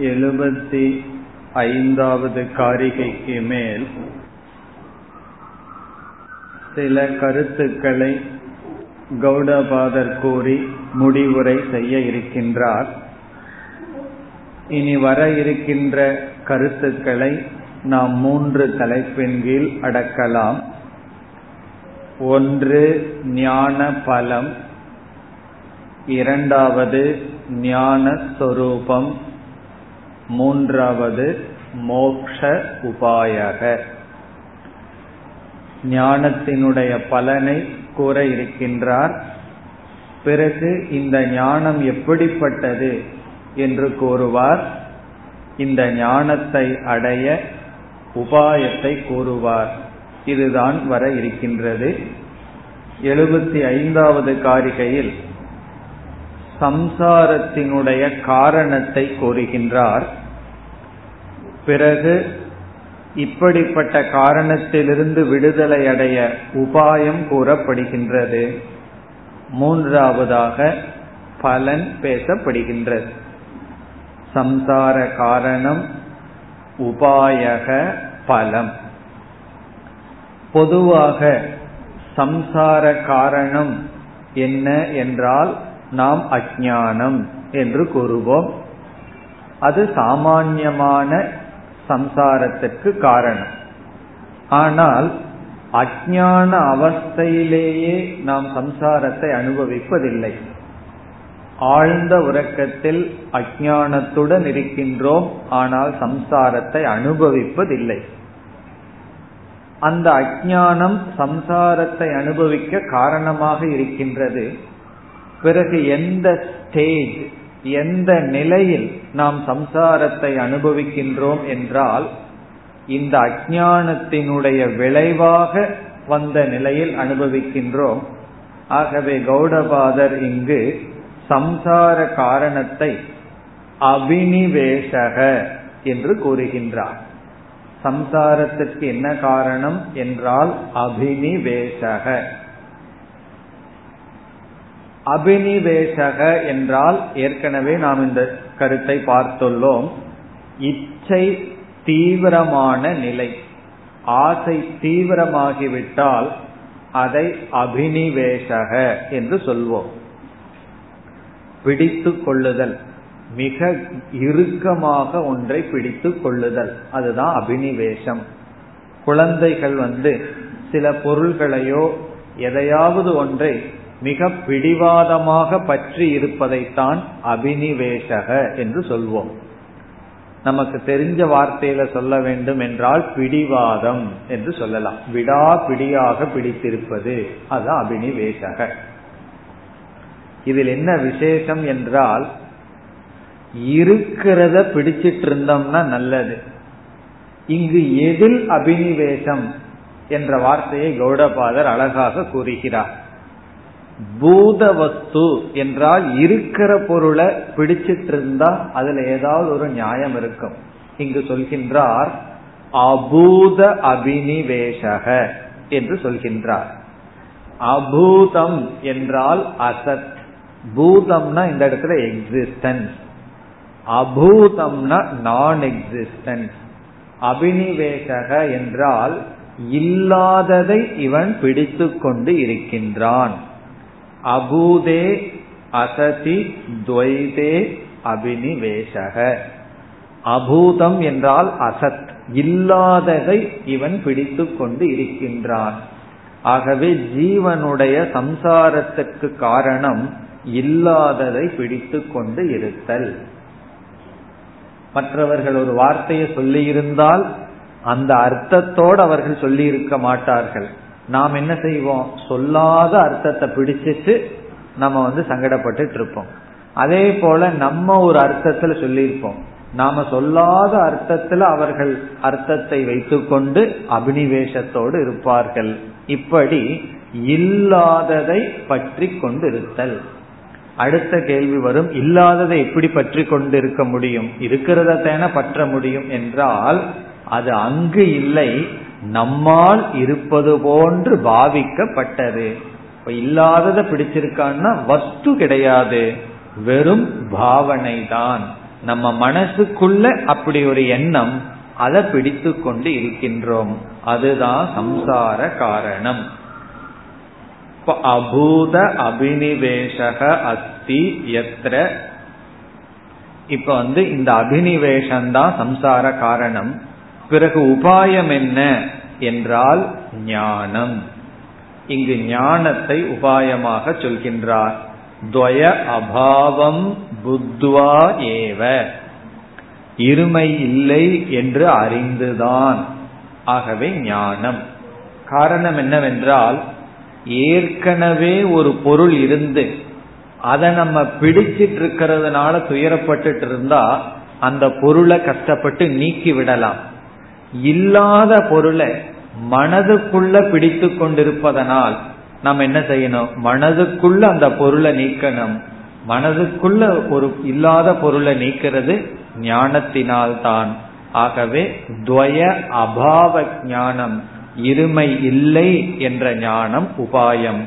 எழுபத்தி ஐந்தாவது காரிகைக்கு மேல் சில கருத்துக்களை கௌடபாதர் கூறி முடிவுரை செய்ய இருக்கின்றார். இனி வர இருக்கின்ற கருத்துக்களை நாம் மூன்று தலைப்பின் கீழ் அடக்கலாம். ஒன்று ஞான பலம். இரண்டாவது ஞான சொரூபம். மூன்றாவது மோக்ஷ உபாயக. ஞானத்தினுடைய பலனை கூற இருக்கின்றார். பிறகு இந்த ஞானம் எப்படிப்பட்டது என்று கூறுவார். இந்த ஞானத்தை அடைய உபாயத்தை கூறுவார். இதுதான் வர இருக்கின்றது. எழுபத்தி ஐந்தாவது காரிகையில் சம்சாரத்தினுடைய காரணத்தை கூறுகின்றார் பிறகு இப்படிப்பட்ட காரணத்திலிருந்து விடுதலை அடைய உபாயம் கூறப்படுகின்றது. மூன்றாவதாக பலன் பேசப்படுகின்றது. சம்சார காரணம் உபாயக பலம். பொதுவாக சம்சார காரணம் என்ன என்றால் நாம் அஜானம் என்று கூறுவோம். அது சாமான்யமான சம்சாரத்திற்கு காரணம். ஆனால் அஜான அவஸ்தையிலேயே நாம் சம்சாரத்தை அனுபவிப்பதில்லை. ஆழ்ந்த உறக்கத்தில் அஜானத்துடன் இருக்கின்றோம் ஆனால் சம்சாரத்தை அனுபவிப்பதில்லை. அந்த அஜானம் சம்சாரத்தை அனுபவிக்க காரணமாக இருக்கின்றது. பிறகு எந்த ஸ்டேஜ் எந்த நிலையில் நாம் சம்சாரத்தை அனுபவிக்கின்றோம் என்றால் இந்த அஜானத்தினுடைய விளைவாக வந்த நிலையில் அனுபவிக்கின்றோம். ஆகவே கௌடபாதர் இங்கு சம்சார காரணத்தை அபினிவேஷக என்று கூறுகின்றார். சம்சாரத்திற்கு என்ன காரணம் என்றால் அபினிவேஷக. அபினிவேஷக என்றால் ஏற்கனவே நாம் இந்த கருத்தை பார்த்துள்ளோம். இச்சை தீவிரமான நிலை. ஆசை தீவிரமாகிவிட்டால் அதை அபினிவேசக என்று சொல்வோம். பிடித்து கொள்ளுதல். மிக இறுக்கமாக ஒன்றை பிடித்து கொள்ளுதல். அதுதான் அபினிவேஷம் குழந்தைகள் வந்து சில பொருள்களையோ எதையாவது ஒன்றை மிக பிடிவாதமாக பற்றி இருப்பதைத்தான் அபினிவேஷக என்று சொல்வோம். நமக்கு தெரிஞ்ச வார்த்தையில சொல்ல வேண்டும் என்றால் பிடிவாதம் என்று சொல்லலாம். விடா பிடியாக பிடித்திருப்பது. அது அபினிவேஷக. இதில் என்ன விசேஷம் என்றால் இருக்கிறத பிடிச்சிட்டு இருந்தோம்னா நல்லது. இங்கு எதில் அபினிவேசம் என்ற வார்த்தையை கௌடபாதர் அழகாக கூறுகிறார். பூத வஸ்து என்றால் இருக்கிற பொருளை பிடிச்சிட்டு இருந்தா அதுல ஏதாவது ஒரு நியாயம் இருக்கும். இங்கு சொல்கின்றார் அபூத அபினிவேஷக என்று சொல்கின்றார். அபூதம் என்றால் அசத். பூதம்னா இந்த இடத்துல எக்ஸிஸ்டன்ஸ் அபூதம்னா நான் எக்ஸிஸ்டன்ஸ் அபினிவேசக என்றால் இல்லாததை இவன் பிடித்து கொண்டு இருக்கின்றான் அபூதே அசதி துவைதே அபினிவேசக. அபூதம் என்றால் அசத் இல்லாததை இவன் பிடித்து கொண்டு இருக்கின்றான். ஆகவே ஜீவனுடைய சம்சாரத்துக்கு காரணம் இல்லாததை பிடித்து கொண்டு இருத்தல். மற்றவர்கள் ஒரு வார்த்தையை சொல்லியிருந்தால் அந்த அர்த்தத்தோடு அவர்கள் சொல்லி இருக்க மாட்டார்கள். நாம் என்ன செய்வோம்? சொல்லாத அர்த்தத்தை பிடிச்சிட்டு நம்ம வந்து சங்கடப்பட்டு இருப்போம். அதே போல நம்ம ஒரு அர்த்தத்துல சொல்லியிருப்போம். நாம சொல்லாத அர்த்தத்துல அவர்கள் அர்த்தத்தை வைத்துக்கொண்டு அபினிவேசத்தோடு இருப்பார்கள். இப்படி இல்லாததை பற்றி கொண்டிருத்தல். அடுத்த கேள்வி வரும் இல்லாததை எப்படி பற்றி கொண்டு இருக்க முடியும்? இருக்கிறத பற்ற முடியும் என்றால் அது அங்கு இல்லை நம்மால் இருப்பது போன்று பாவிக்கப்பட்டது. இப்ப இல்லாததை பிடிச்சிருக்கான்னா வஸ்து கிடையாது. வெறும் பாவனை தான் நம்ம மனசுக்குள்ள அப்படி ஒரு எண்ணம் அதை பிடித்து கொண்டு இருக்கின்றோம். அதுதான் சம்சார காரணம். அபூத அபினிவேஷக அஸ்தி எத்திர இப்ப வந்து இந்த அபினிவேஷம் தான் சம்சார காரணம். பிறகு உபாயம் என்ன என்றால் ஞானம். இங்கு ஞானத்தை உபாயமாக சொல்கின்றார். துவய அபாவம் புத்வா ஏவ. இருமை இல்லை என்று அறிந்துதான். ஆகவே ஞானம். காரணம் என்னவென்றால் ஏற்கனவே ஒரு பொருள் இருந்து அதை நம்ம பிடிச்சிட்டு இருக்கிறதுனால துயரப்பட்டுட்டு இருந்தா அந்த பொருளை கஷ்டப்பட்டு நீக்கி விடலாம். இல்லாத பொருளை மனதுக்குள்ள பிடித்து கொண்டிருப்பதனால் நம்ம என்ன செய்யணும்? மனதுக்குள்ள அந்த பொருளை நீக்கணும். மனதுக்குள்ள ஒரு இல்லாத பொருளை நீக்கிறது ஞானத்தினால்தான். ஆகவே துவய அபாவ ஞானம் இருமை இல்லை என்ற ஞானம் உபாயம்.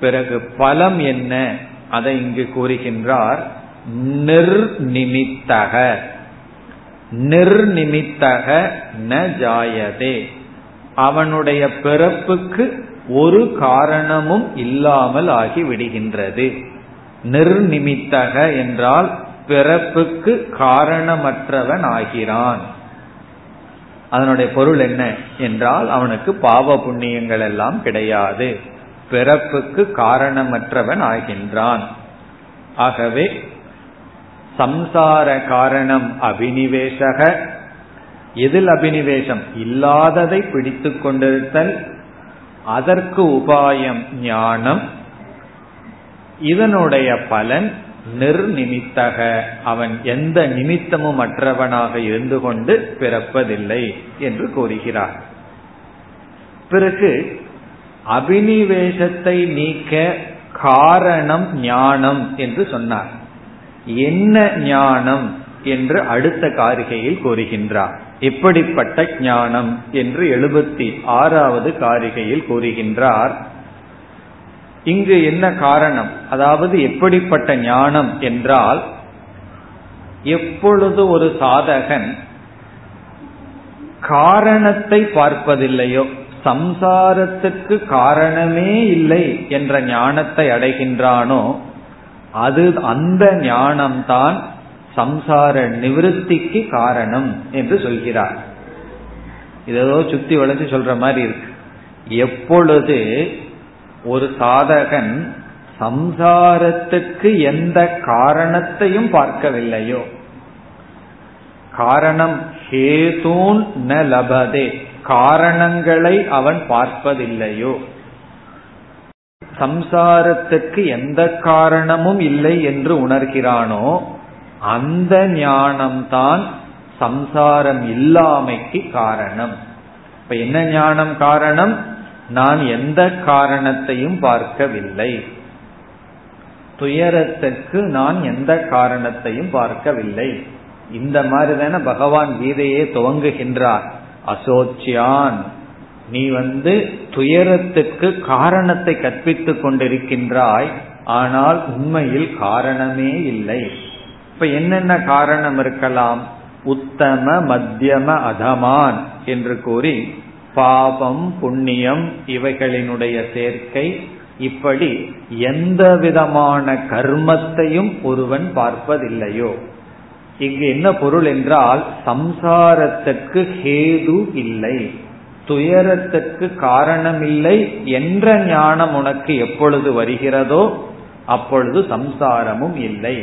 பிறகு பலம் என்ன? அதை இங்கு கூறுகின்றார் நிர்நிமித்தக. நிர்நிமித்தக ந ஜாயதே. அவனுடைய பிறப்புக்கு ஒரு காரணமும் இல்லாமல் ஆகி விடுகின்றது நிர்நிமித்தக என்றால் பிறப்புக்கு காரணமற்றவன் ஆகிறான். அதனுடைய பொருள் என்ன என்றால் அவனுக்கு பாவ புண்ணியங்கள் எல்லாம் கிடையாது. பிறப்புக்கு காரணமற்றவன் ஆகின்றான். ஆகவே சம்சார காரணம் அபினிவேசக. எதில் அபினிவேசம்? இல்லாததை பிடித்து கொண்டிருத்தல் அதற்கு உபாயம் ஞானம். இதனுடைய பலன் நிர்நிமித்தக. அவன் எந்த நிமித்தமும் அற்றவனாக இருந்து கொண்டு பிறப்பதில்லை என்று கூறுகிறார். பிறகு அபினிவேசத்தை நீக்க காரணம் ஞானம் என்று சொன்னார். என்ன ஞானம் என்று அடுத்த காரிகையில் கூறுகின்றார். எப்படிப்பட்ட ஞானம் என்று எழுபத்தி ஆறாவது காரிகையில் கூறுகின்றார். இங்கு என்ன காரணம்? அதாவது எப்படிப்பட்ட ஞானம் என்றால் எப்பொழுது ஒரு சாதகன் காரணத்தை பார்ப்பதில்லையோ சம்சாரத்துக்கு காரணமே இல்லை என்ற ஞானத்தை அடைகின்றானோ அது அந்த ஞானம்தான் சம்சார நிவிருத்திக்கு காரணம் என்று சொல்கிறார். ஏதோ சுத்தி வளைச்சு சொல்ற மாதிரி இருக்கு. எப்பொழுது ஒரு சாதகன் சம்சாரத்துக்கு எந்த காரணத்தையும் பார்க்கவில்லையோ காரணம் ஹேதூன் ந லபதே காரணங்களை அவன் பார்ப்பதில்லையோ சம்சாரத்துக்கு எந்த காரணமும் இல்லை என்று உணர்கிறானோ அந்த ஞானம்தான் சம்சாரம் இல்லாமைக்கு காரணம். இப்ப என்ன ஞானம் காரணம்? நான் எந்த காரணத்தையும் பார்க்கவில்லை. துயரத்திற்கு நான் எந்த காரணத்தையும் பார்க்கவில்லை. இந்த மாதிரி தானே பகவான் கீதையே துவங்குகின்றார். அசோச்சியான். நீ வந்து துயரத்துக்கு காரணத்தை கற்பித்துக் கொண்டிருக்கின்றாய் ஆனால் உண்மையில் காரணமே இல்லை. இப்ப என்னென்ன காரணம் இருக்கலாம்? உத்தம மத்தியம அதமான் என்று கூறி பாபம் புண்ணியம் இவைகளினுடைய சேர்க்கை இப்படி எந்த விதமான கர்மத்தையும் ஒருவன் பார்ப்பதில்லையோ. இங்கு என்ன பொருள் என்றால் சம்சாரத்துக்கு ஹேது இல்லை. துயரத்துக்கு காரணமில்லை என்ற ஞானம் உனக்கு எப்பொழுது வருகிறதோ அப்பொழுது சம்சாரமும் இல்லை.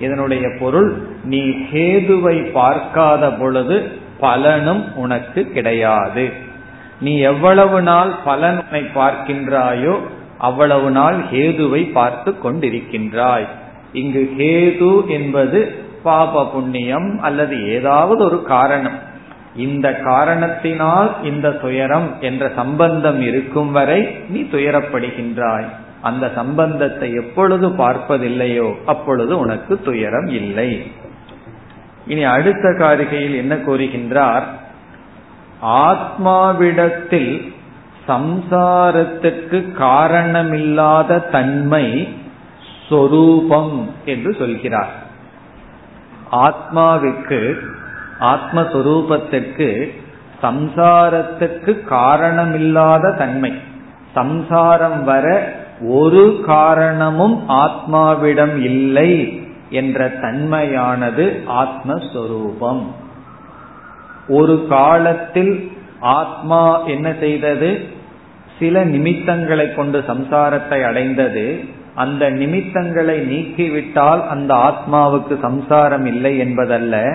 இதனுடைய பொருள் நீ ஹேதுவை பார்க்காத பொழுது பலனும் உனக்கு கிடையாது. நீ எவ்வளவு நாள் பலனை பார்க்கின்றாயோ அவ்வளவு நாள் ஹேதுவை பார்த்து கொண்டிருக்கின்றாய். இங்கு ஹேது என்பது பாப புண்ணியம் அல்லது ஏதாவது ஒரு காரணம். இந்த காரணத்தினால் இந்த துயரம் என்ற சம்பந்தம் இருக்கும் வரை நீ துயரப்படுகின்றாய். அந்த சம்பந்தத்தை எப்பொழுது பார்ப்பதில்லையோ அப்பொழுது உனக்கு துயரம் இல்லை. இனி அடுத்த காரிகையில் என்ன கூறுகின்றார்? ஆத்மாவிடத்தில் சம்சாரத்துக்கு காரணமில்லாத தன்மை சொரூபம் என்று சொல்கிறார். ஆத்மாவுக்கு ஆத்மஸ்வரூபத்திற்கு சம்சாரத்துக்கு காரணமில்லாத தன்மை. சம்சாரம் வர ஒரு காரணமும் ஆத்மாவிடம் இல்லை என்ற தன்மையானது ஆத்மஸ்வரூபம். ஒரு காலத்தில் ஆத்மா என்ன செய்தது? சில நிமித்தங்களை கொண்டு சம்சாரத்தை அடைந்தது. அந்த நிமித்தங்களை நீக்கிவிட்டால் அந்த ஆத்மாவுக்கு சம்சாரம் இல்லை என்பதல்ல.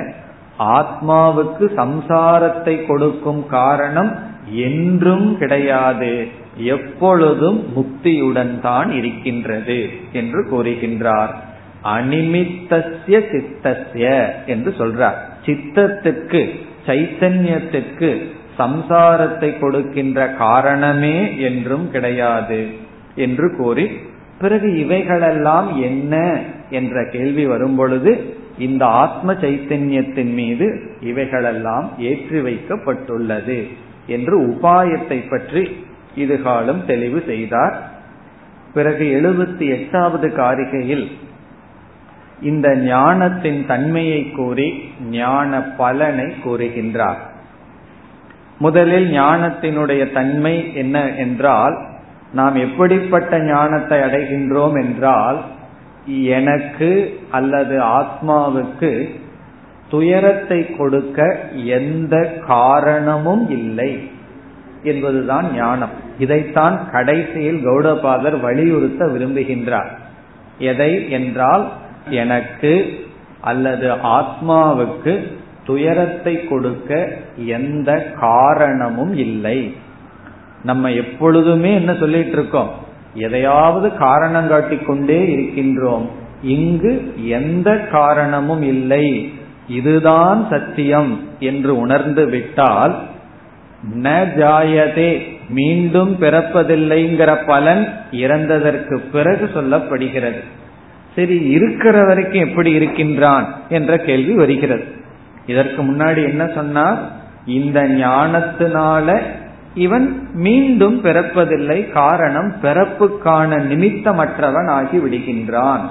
ஆத்மாவுக்கு சம்சாரத்தை கொடுக்கும் காரணம் என்றும் கிடையாது. எப்பொழுதும் முக்தியுடன் தான் இருக்கின்றது என்று கூறுகின்றார். அனிமித்தசிய சித்தசிய என்று சொல்றார். சித்தத்துக்கு சைத்தன்யத்துக்கு சம்சாரத்தை கொடுக்கின்ற காரணமே என்றும் கிடையாது என்று கூறி பிறகு இவைகளெல்லாம் என்ன என்ற கேள்வி வரும் பொழுது இந்த ஆத்ம சைத்தன்யத்தின் மீது இவைகளெல்லாம் ஏற்றி வைக்கப்பட்டுள்ளது என்று உபாயத்தை பற்றி இதுகாலம் தெளிவு செய்தார். பிறகு எழுபத்தி எட்டாவது காரிகையில் இந்த ஞானத்தின் தன்மையை கூறி ஞான பலனை கூறுகின்றார். முதலில் ஞானத்தினுடைய தன்மை என்ன என்றால் நாம் எப்படிப்பட்ட ஞானத்தை அடைகின்றோம் என்றால் எனக்கு அல்லது ஆத்மாவுக்கு துயரத்தை கொடுக்க எந்த காரணமும் இல்லை என்பதுதான் ஞானம். இதைத்தான் கடைசியில் கௌடபாதர் வலியுறுத்த விரும்புகின்றார். எதை என்றால் எனக்கு அல்லது ஆத்மாவுக்கு துயரத்தை கொடுக்க எந்த காரணமும் இல்லை. நம்ம எப்பொழுதுமே என்ன சொல்லிட்டு இருக்கோம்? எதையாவது காரணம் காட்டிக்கொண்டே இருக்கின்றோம். இங்கு எந்த காரணமும் இல்லை. இதுதான் சத்தியம் என்று உணர்ந்து விட்டால் ந ஜாயதே மீண்டும் பிறப்பதில்லைங்கிற பலன் இறந்ததற்கு பிறகு சொல்லப்படுகிறது. சரி இருக்கிற வரைக்கும் எப்படி இருக்கின்றான் என்ற கேள்வி வருகிறது. இதற்கு முன்னாடி என்ன சொன்னார்? இந்த ஞானத்தினால இவன் மீண்டும் பிறப்பதில்லை காரணம் பிறப்புக்கான நிமித்தமற்றவன் ஆகி விடுகின்றான்.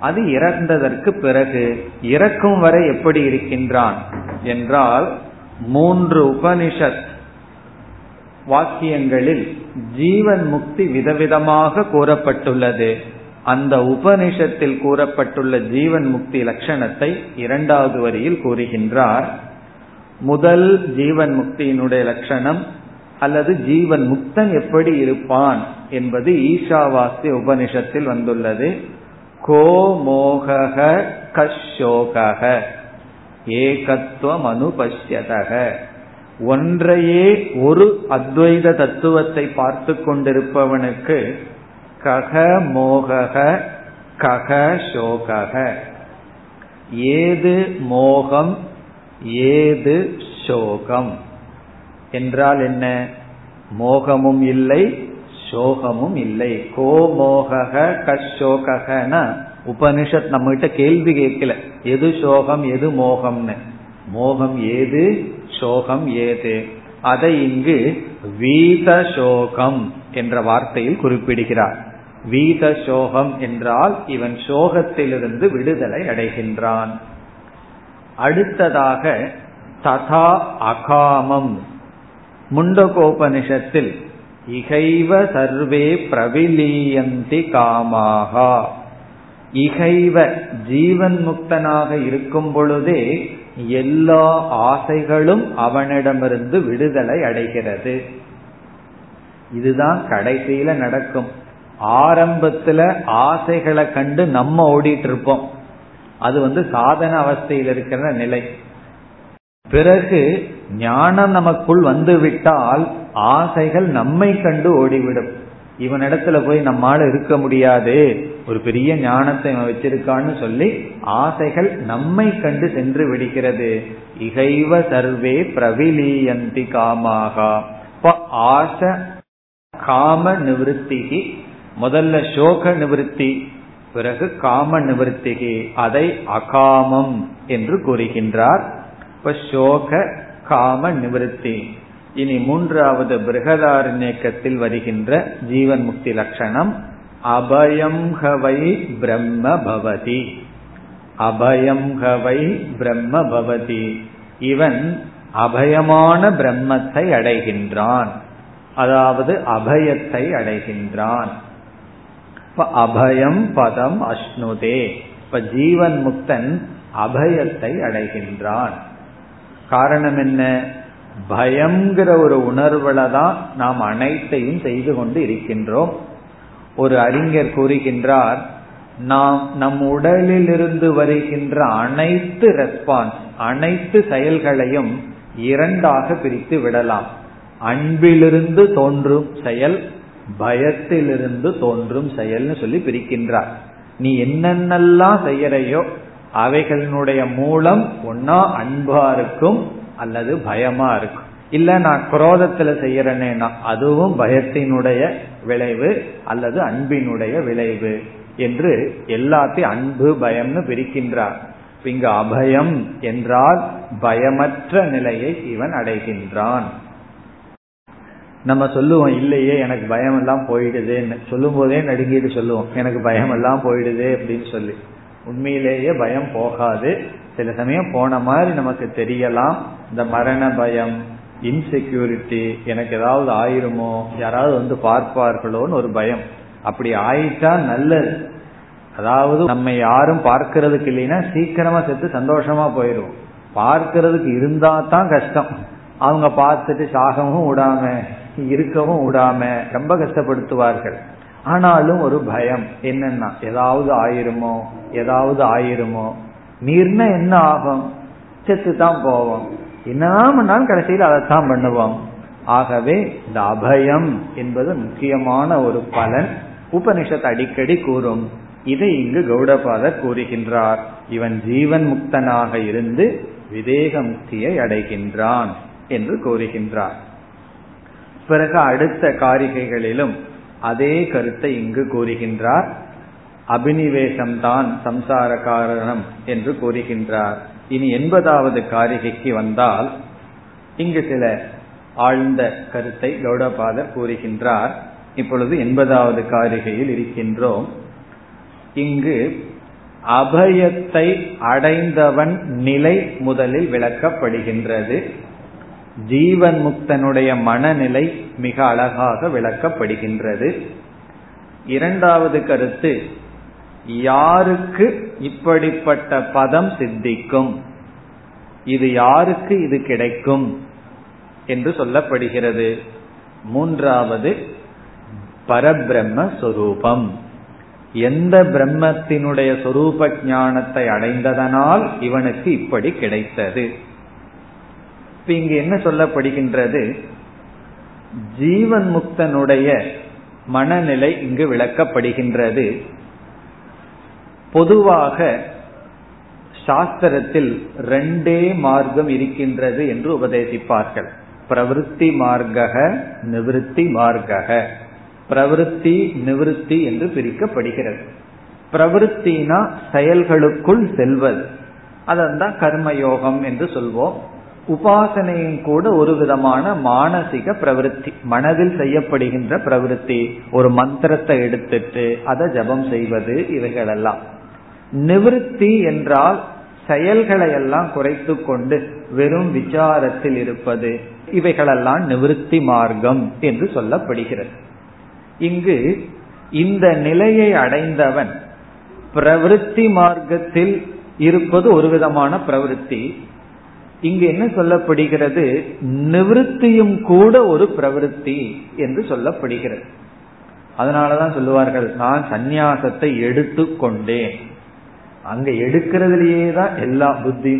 அது இறந்ததற்கு பிறகு இறக்கும் வரை எப்படி இருக்கின்றான் என்றால் மூன்று உபனிஷத் வாக்கியங்களில் ஜீவன் முக்தி விதவிதமாக கூறப்பட்டுள்ளது. அந்த உபனிஷத்தில் கூறப்பட்டுள்ள ஜீவன் முக்தி லட்சணத்தை இரண்டாவது வரியில் கூறுகின்றார். முதல் ஜீவன் முக்தியினுடைய லட்சணம் அல்லது ஜீவன் முக்தன் எப்படி இருப்பான் என்பது ஈஷாவாஸ்தி உபனிஷத்தில் வந்துள்ளது. கோ மோகக கஷோகக ஏகத்துவம் அனுபஷ்யதக ஒன்றையே ஒரு அத்வைத தத்துவத்தை பார்த்து கொண்டிருப்பவனுக்கு கக மோக கக சோகக ஏது மோகம் ஏது சோகம் என்றால் என்ன? மோகமும் இல்லை சோகமும் இல்லை. கோ மோகக உபனிஷத் நம்ம கிட்ட கேள்வி கேட்கல. எது சோகம் எது மோகம்னு. மோகம் ஏது சோகம் ஏது. அதை இங்கு வீத சோகம் என்ற வார்த்தையில் குறிப்பிடுகிறார். வீத சோகம் என்றால் இவன் சோகத்திலிருந்து விடுதலை அடைகின்றான். அடுத்ததாக ததா அகாமம். முண்டகோபனிஷத்தில் இகைவ சர்வே பிரவிலீயந்தி காமாகா. இகைவ ஜீவன் முக்தனாக இருக்கும் பொழுதே எல்லா ஆசைகளும் அவனிடமிருந்து விடுதலை அடைகிறது. இதுதான் கடைசியில நடக்கும். ஆரம்பத்துல ஆசைகளை கண்டு நம்ம ஓடிட்டு இருப்போம். அது வந்து சாதன அவஸ்தையில் இருக்கிற நிலை. பிறகு ஞானம் நமக்குள் வந்துவிட்டால் ஆசைகள் நம்மை கண்டு ஓடிவிடும். இவனிடத்துல போய் நம்மால இருக்க முடியாது. ஒரு பெரிய ஞானத்தை இவன் வச்சிருக்கான்னு சொல்லி ஆசைகள் நம்மை கண்டு சென்று விடுகிறது. இகைவ சர்வே பிரவிலீயந்தி காமாகா. ஆச காம நிவத்திகி முதல்ல சோக நிவத்தி பிறகு காம நிவர்த்திகி அதை அகாமம் என்று கூறுகின்றார். இப்ப சோக காம நிவர்த்தி. இனி மூன்றாவது பிருகதாரண்யக்கத்தில் வருகின்ற ஜீவன் முக்தி லட்சணம் அபயம் ஹவை பிரம்ம பவதி. அபயம் ஹவை பிரம்ம பவதி. இவன் அபயமான பிரம்மத்தை அடைகின்றான். அதாவது அபயத்தை அடைகின்றான். அபயம் பதம் அஷ்ணுதே. இப்ப ஜீவன் முக்தன் அபயத்தை அடைகின்றான். காரணம் என்ன? பயம்ங்கிற ஒரு உணர்வுல தான் நாம் அனைத்தையும் செய்து கொண்டு இருக்கின்றோம். ஒரு அறிஞர் கூறுகின்றார் நாம் நம் உடலில் இருந்து வருகின்ற அனைத்து ரெஸ்பான்ஸ் அனைத்து செயல்களையும் இரண்டாக பிரித்து விடலாம். அன்பிலிருந்து தோன்றும் செயல் பயத்திலிருந்து தோன்றும் செயல்னு சொல்லி பிரிக்கின்றார். நீ என்னென்னலாம் செய்யறையோ அவைகளினுடைய மூலம் ஒன்னா அன்பா இருக்கும் அல்லது பயமா இருக்கும். இல்ல நான் குரோதத்துல செய்யறேன்னா அதுவும் பயத்தினுடைய விளைவு அல்லது அன்பினுடைய விளைவு என்று எல்லாத்தையும் அன்பு பயம்னு பிரிக்கின்றார். இங்கு அபயம் என்றால் பயமற்ற நிலையை இவன் அடைகின்றான். நம்ம சொல்லுவோம் இல்லையே எனக்கு பயம் எல்லாம் போயிடுதுன்னு. சொல்லும் போதே நடுங்கிட்டு சொல்லுவோம் எனக்கு பயம் எல்லாம் போயிடுது அப்படின்னு சொல்லி. உண்மையிலேயே பயம் போகாது. சில சமயம் போன மாதிரி நமக்கு தெரியலாம். இந்த மரண பயம் இன்செக்யூரிட்டி எனக்கு ஏதாவது ஆயிருமோ யாராவது வந்து பார்ப்பார்களோன்னு ஒரு பயம். அப்படி ஆயிட்டா நல்லது. அதாவது நம்ம யாரும் பார்க்கறதுக்கு இல்லைன்னா சீக்கிரமா செத்து சந்தோஷமா போயிடும் பார்க்கறதுக்கு இருந்தா தான் கஷ்டம். அவங்க பார்த்துட்டு சாகவும் விடாம இருக்கவும் விடாம ரொம்ப கஷ்டப்படுத்துவார்கள். ஆனாலும் ஒரு பயம். என்னன்னா ஏதாவது ஆயிருமோ? ஏதாவது ஆயிருமோ? நீர்னா என்ன ஆகும்? செத்து தான் போவோம் என்னதான் கடைசியில் அதைத்தான் பண்ணுவோம். ஆகவே இந்த அபயம் என்பது முக்கியமான ஒரு பலன். உபனிஷத் அடிக்கடி கூறும். இதை இங்கு கௌடபாதர் கூறுகின்றார். இவன் ஜீவன் முக்தனாக இருந்து விதேக முக்தியை அடைகின்றான் என்று கூறுகின்றார். பிறகு அடுத்த காரிகைகளிலும் அதே கருத்தை இங்கு கூறுகின்றார். அபினிவேசம்தான் சம்சார காரணம் என்று கூறுகின்றார். இனி எண்பதாவது காரிகைக்கு வந்தால் இங்கு சில ஆழ்ந்த கருத்தை கௌடபாதர் கூறுகின்றார். இப்பொழுது எண்பதாவது காரிகையில் இருக்கின்றோம். இங்கு அபயத்தை அடைந்தவன் நிலை முதலில் விளக்கப்படுகின்றது. ஜீவன் முக்தனுடைய மனநிலை மிக அழகாக விளக்கப்படுகின்றது. இரண்டாவது கருத்து யாருக்கு இப்படிப்பட்ட பதம் சித்திக்கும்? இது யாருக்கு இது கிடைக்கும்? என்று சொல்லப்படுகிறது. மூன்றாவது பரபிரம்ம சொரூபம். எந்த பிரம்மத்தினுடைய சொரூப ஞானத்தை அடைந்ததனால் இவனுக்கு இப்படி கிடைத்தது. இப்ப இங்கு என்ன சொல்லப்படுகின்றது? ஜீவன் முக்தனுடைய மனநிலை இங்கு விளக்கப்படுகின்றது. பொதுவாக சாஸ்திரத்தில் ரெண்டே மார்க்கம் இருக்கின்றது என்று உபதேசிப்பார்கள். பிரவருத்தி மார்க்கக நிவிருத்தி மார்க்கக. பிரவருத்தி நிவிருத்தி என்று பிரிக்கப்படுகிறது. பிரவருத்தினா செயல்களுக்குள் செல்வது. அதான் கர்மயோகம் என்று சொல்வோம். உபாசனையும் கூட ஒரு விதமான மானசிக பிரவருத்தி. மனதில் செய்யப்படுகின்ற பிரவருத்தி. ஒரு மந்திரத்தை எடுத்துட்டு அதை ஜபம் செய்வது இவைகளெல்லாம். நிவிருத்தி என்றால் செயல்களை எல்லாம் குறைத்து கொண்டு வெறும் விசாரத்தில் இருப்பது. இவைகளெல்லாம் நிவிருத்தி மார்க்கம் என்று சொல்லப்படுகிறது. இங்கு இந்த நிலையை அடைந்தவன் பிரவருத்தி மார்க்கத்தில் இருப்பது ஒரு விதமான பிரவருத்தி. இங்கு என்ன சொல்லப்படுகிறது? நிவிருத்தியும் கூட ஒரு பிரவருத்தி என்று சொல்லப்படுகிறது. அதனாலதான் சொல்லுவார்கள் நான் சந்நியாசத்தை எடுத்து கொண்டேன் அங்க எடுக்கிறதுலயே தான் எல்லா புத்தி.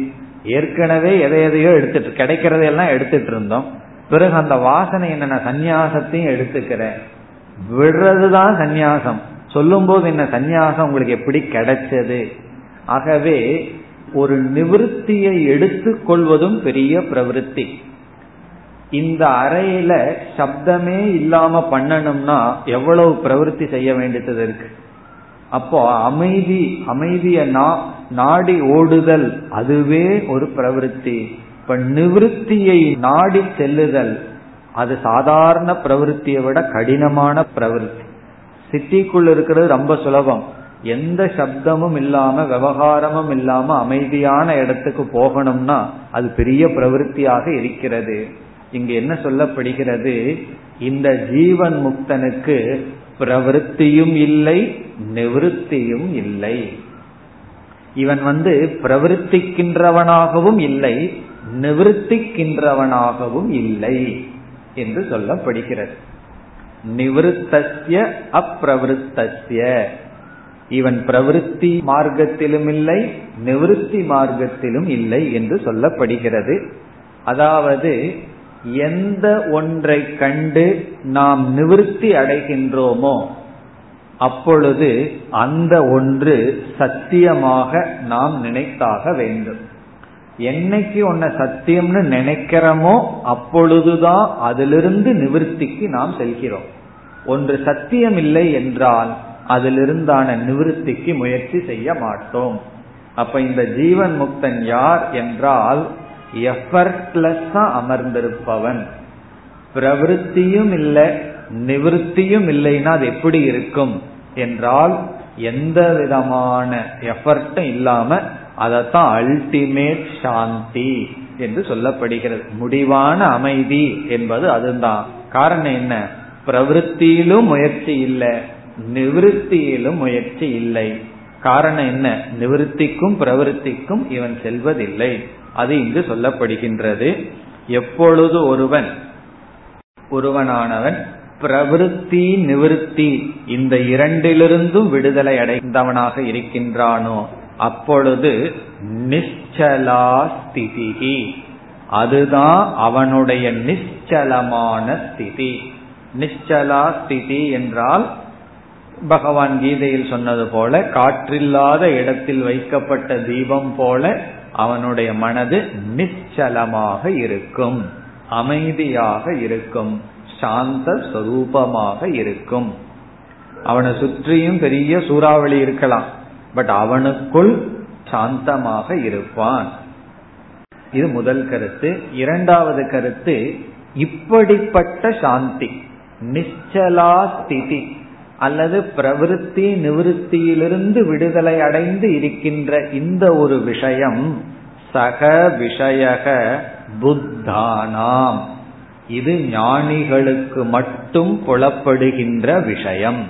ஏற்கனவே எதை எதையோ எடுத்துட்டு கிடைக்கிறதையெல்லாம் எடுத்துட்டு இருந்தோம் பிறகு அந்த வாசனை என்ன சந்நியாசத்தையும் எடுத்துக்கிறேன். விடுறதுதான் சந்நியாசம். சொல்லும் போது என்ன சந்நியாசம் உங்களுக்கு எப்படி கிடைச்சது? ஆகவே ஒரு நிவிருத்தியை எடுத்துக்கொள்வதும் பெரிய பிரவருத்தி. இந்த அறையில சப்தமே இல்லாம பண்ணணும்னா எவ்வளவு பிரவருத்தி செய்ய வேண்டியது இருக்கு? அப்போ அமைதி அமைதிய நாடி ஓடுதல் அதுவே ஒரு பிரவருத்தி. இப்ப நிவிருத்தியை நாடி செல்லுதல் அது சாதாரண பிரவருத்தியை விட கடினமான பிரவருத்தி. சிட்டிக்குள்ள இருக்கிறது ரொம்ப சுலபம். எந்த சப்தமும் இல்லாம விவகாரமும் இல்லாம அமைதியான இடத்துக்கு போகணும்னா அது பெரிய பிரவருத்தியாக இருக்கிறது. இங்க என்ன சொல்லப்படுகிறது? இந்த ஜீவன் முக்தனுக்கு பிரவருத்தியும் இல்லை நிவൃத்தியும் இல்லை. இவன் வந்து பிரவருத்திக்கின்றவனாகவும் இல்லை நிவர்த்திக்கின்றவனாகவும் இல்லை என்று சொல்லப்படுகிறது. நிவృத்தஸ்ய அப்பிரவருத்தஸ்ய இவன் பிரவருத்தி மார்க்கத்திலும் இல்லை நிவൃத்தி மார்க்கத்திலும் இல்லை என்று சொல்லப்படுகிறது. அதாவது எந்த ஒன்றை கண்டு நாம் நிவிருத்தி அடைகின்றோமோ அப்பொழுது அந்த ஒன்று சத்தியமாக நாம் நினைத்தாக வேண்டும். என்னைக்கு ஒன்ன சத்தியம்னு நினைக்கிறோமோ அப்பொழுதுதான் அதிலிருந்து நிவிருத்திக்கு நாம் செல்கிறோம். ஒன்று சத்தியம் இல்லை என்றால் அதிலிருந்தான நிவிருத்திக்கு முயற்சி செய்ய மாட்டோம். அப்ப இந்த ஜீவன் முக்தன் யார் என்றால் எஃபர்ட்லெஸ்ஸா அமர்ந்திருப்பவன். பிரவருத்தியும் இல்லை நிவிருத்தியும் இல்லைன்னா அது எப்படி இருக்கும் என்றால் எந்த விதமான எஃபர்ட்டும் இல்லாம அதத்தான் அல்டிமேட் சாந்தி என்று சொல்லப்படுகிறது. முடிவான அமைதி என்பது அதுதான். காரணம் என்ன? பிரவருத்தியிலும் முயற்சி இல்லை. நிவிருத்தியிலும் முயற்சி இல்லை. காரணம் என்ன? நிவிருத்திக்கும் பிரவருத்திக்கும் இவன் செல்வதில்லை. அது இங்கு சொல்லப்படுகின்றது. எப்பொழுது ஒருவன் ஒருவனானவன் பிரவிற்த்தி நிவிருத்தி இந்த இரண்டிலிருந்தும் விடுதலை அடைந்தவனாக இருக்கின்றானோ அப்பொழுது நிச்சலாஸ்திதிகி அதுதான் அவனுடைய நிச்சலமான ஸ்திதி. நிச்சலாஸ்திதி என்றால் பகவான் கீதையில் சொன்னது போல காற்றில்லாத இடத்தில் வைக்கப்பட்ட தீபம் போல அவனுடைய மனது நிச்சலமாக இருக்கும் அமைதியாக இருக்கும் சாந்த ஸ்வரூபமாக இருக்கும். அவனை சுற்றியும் பெரிய சூறாவளி இருக்கலாம் பட் அவனுக்குள் சாந்தமாக இருப்பான். இது முதல் கருத்து. இரண்டாவது கருத்து இப்படிப்பட்ட சாந்தி நிச்சலா ஸ்திதி. அல்லது பிரவிற்த்தி நிவிருத்தியிலிருந்து விடுதலை அடைந்து இருக்கின்ற இந்த ஒரு விஷயம் சக விஷயக புத்தானாம். இது ஞானிகளுக்கு மட்டும் புலப்படுகின்ற விஷயம்.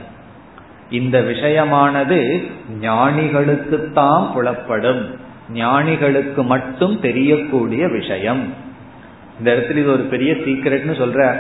இந்த விஷயமானது ஞானிகளுக்குத்தான் புலப்படும். ஞானிகளுக்கு மட்டும் தெரியக்கூடிய விஷயம். இந்த இடத்துல இது ஒரு பெரிய சீக்கிரட்னு சொல்ற.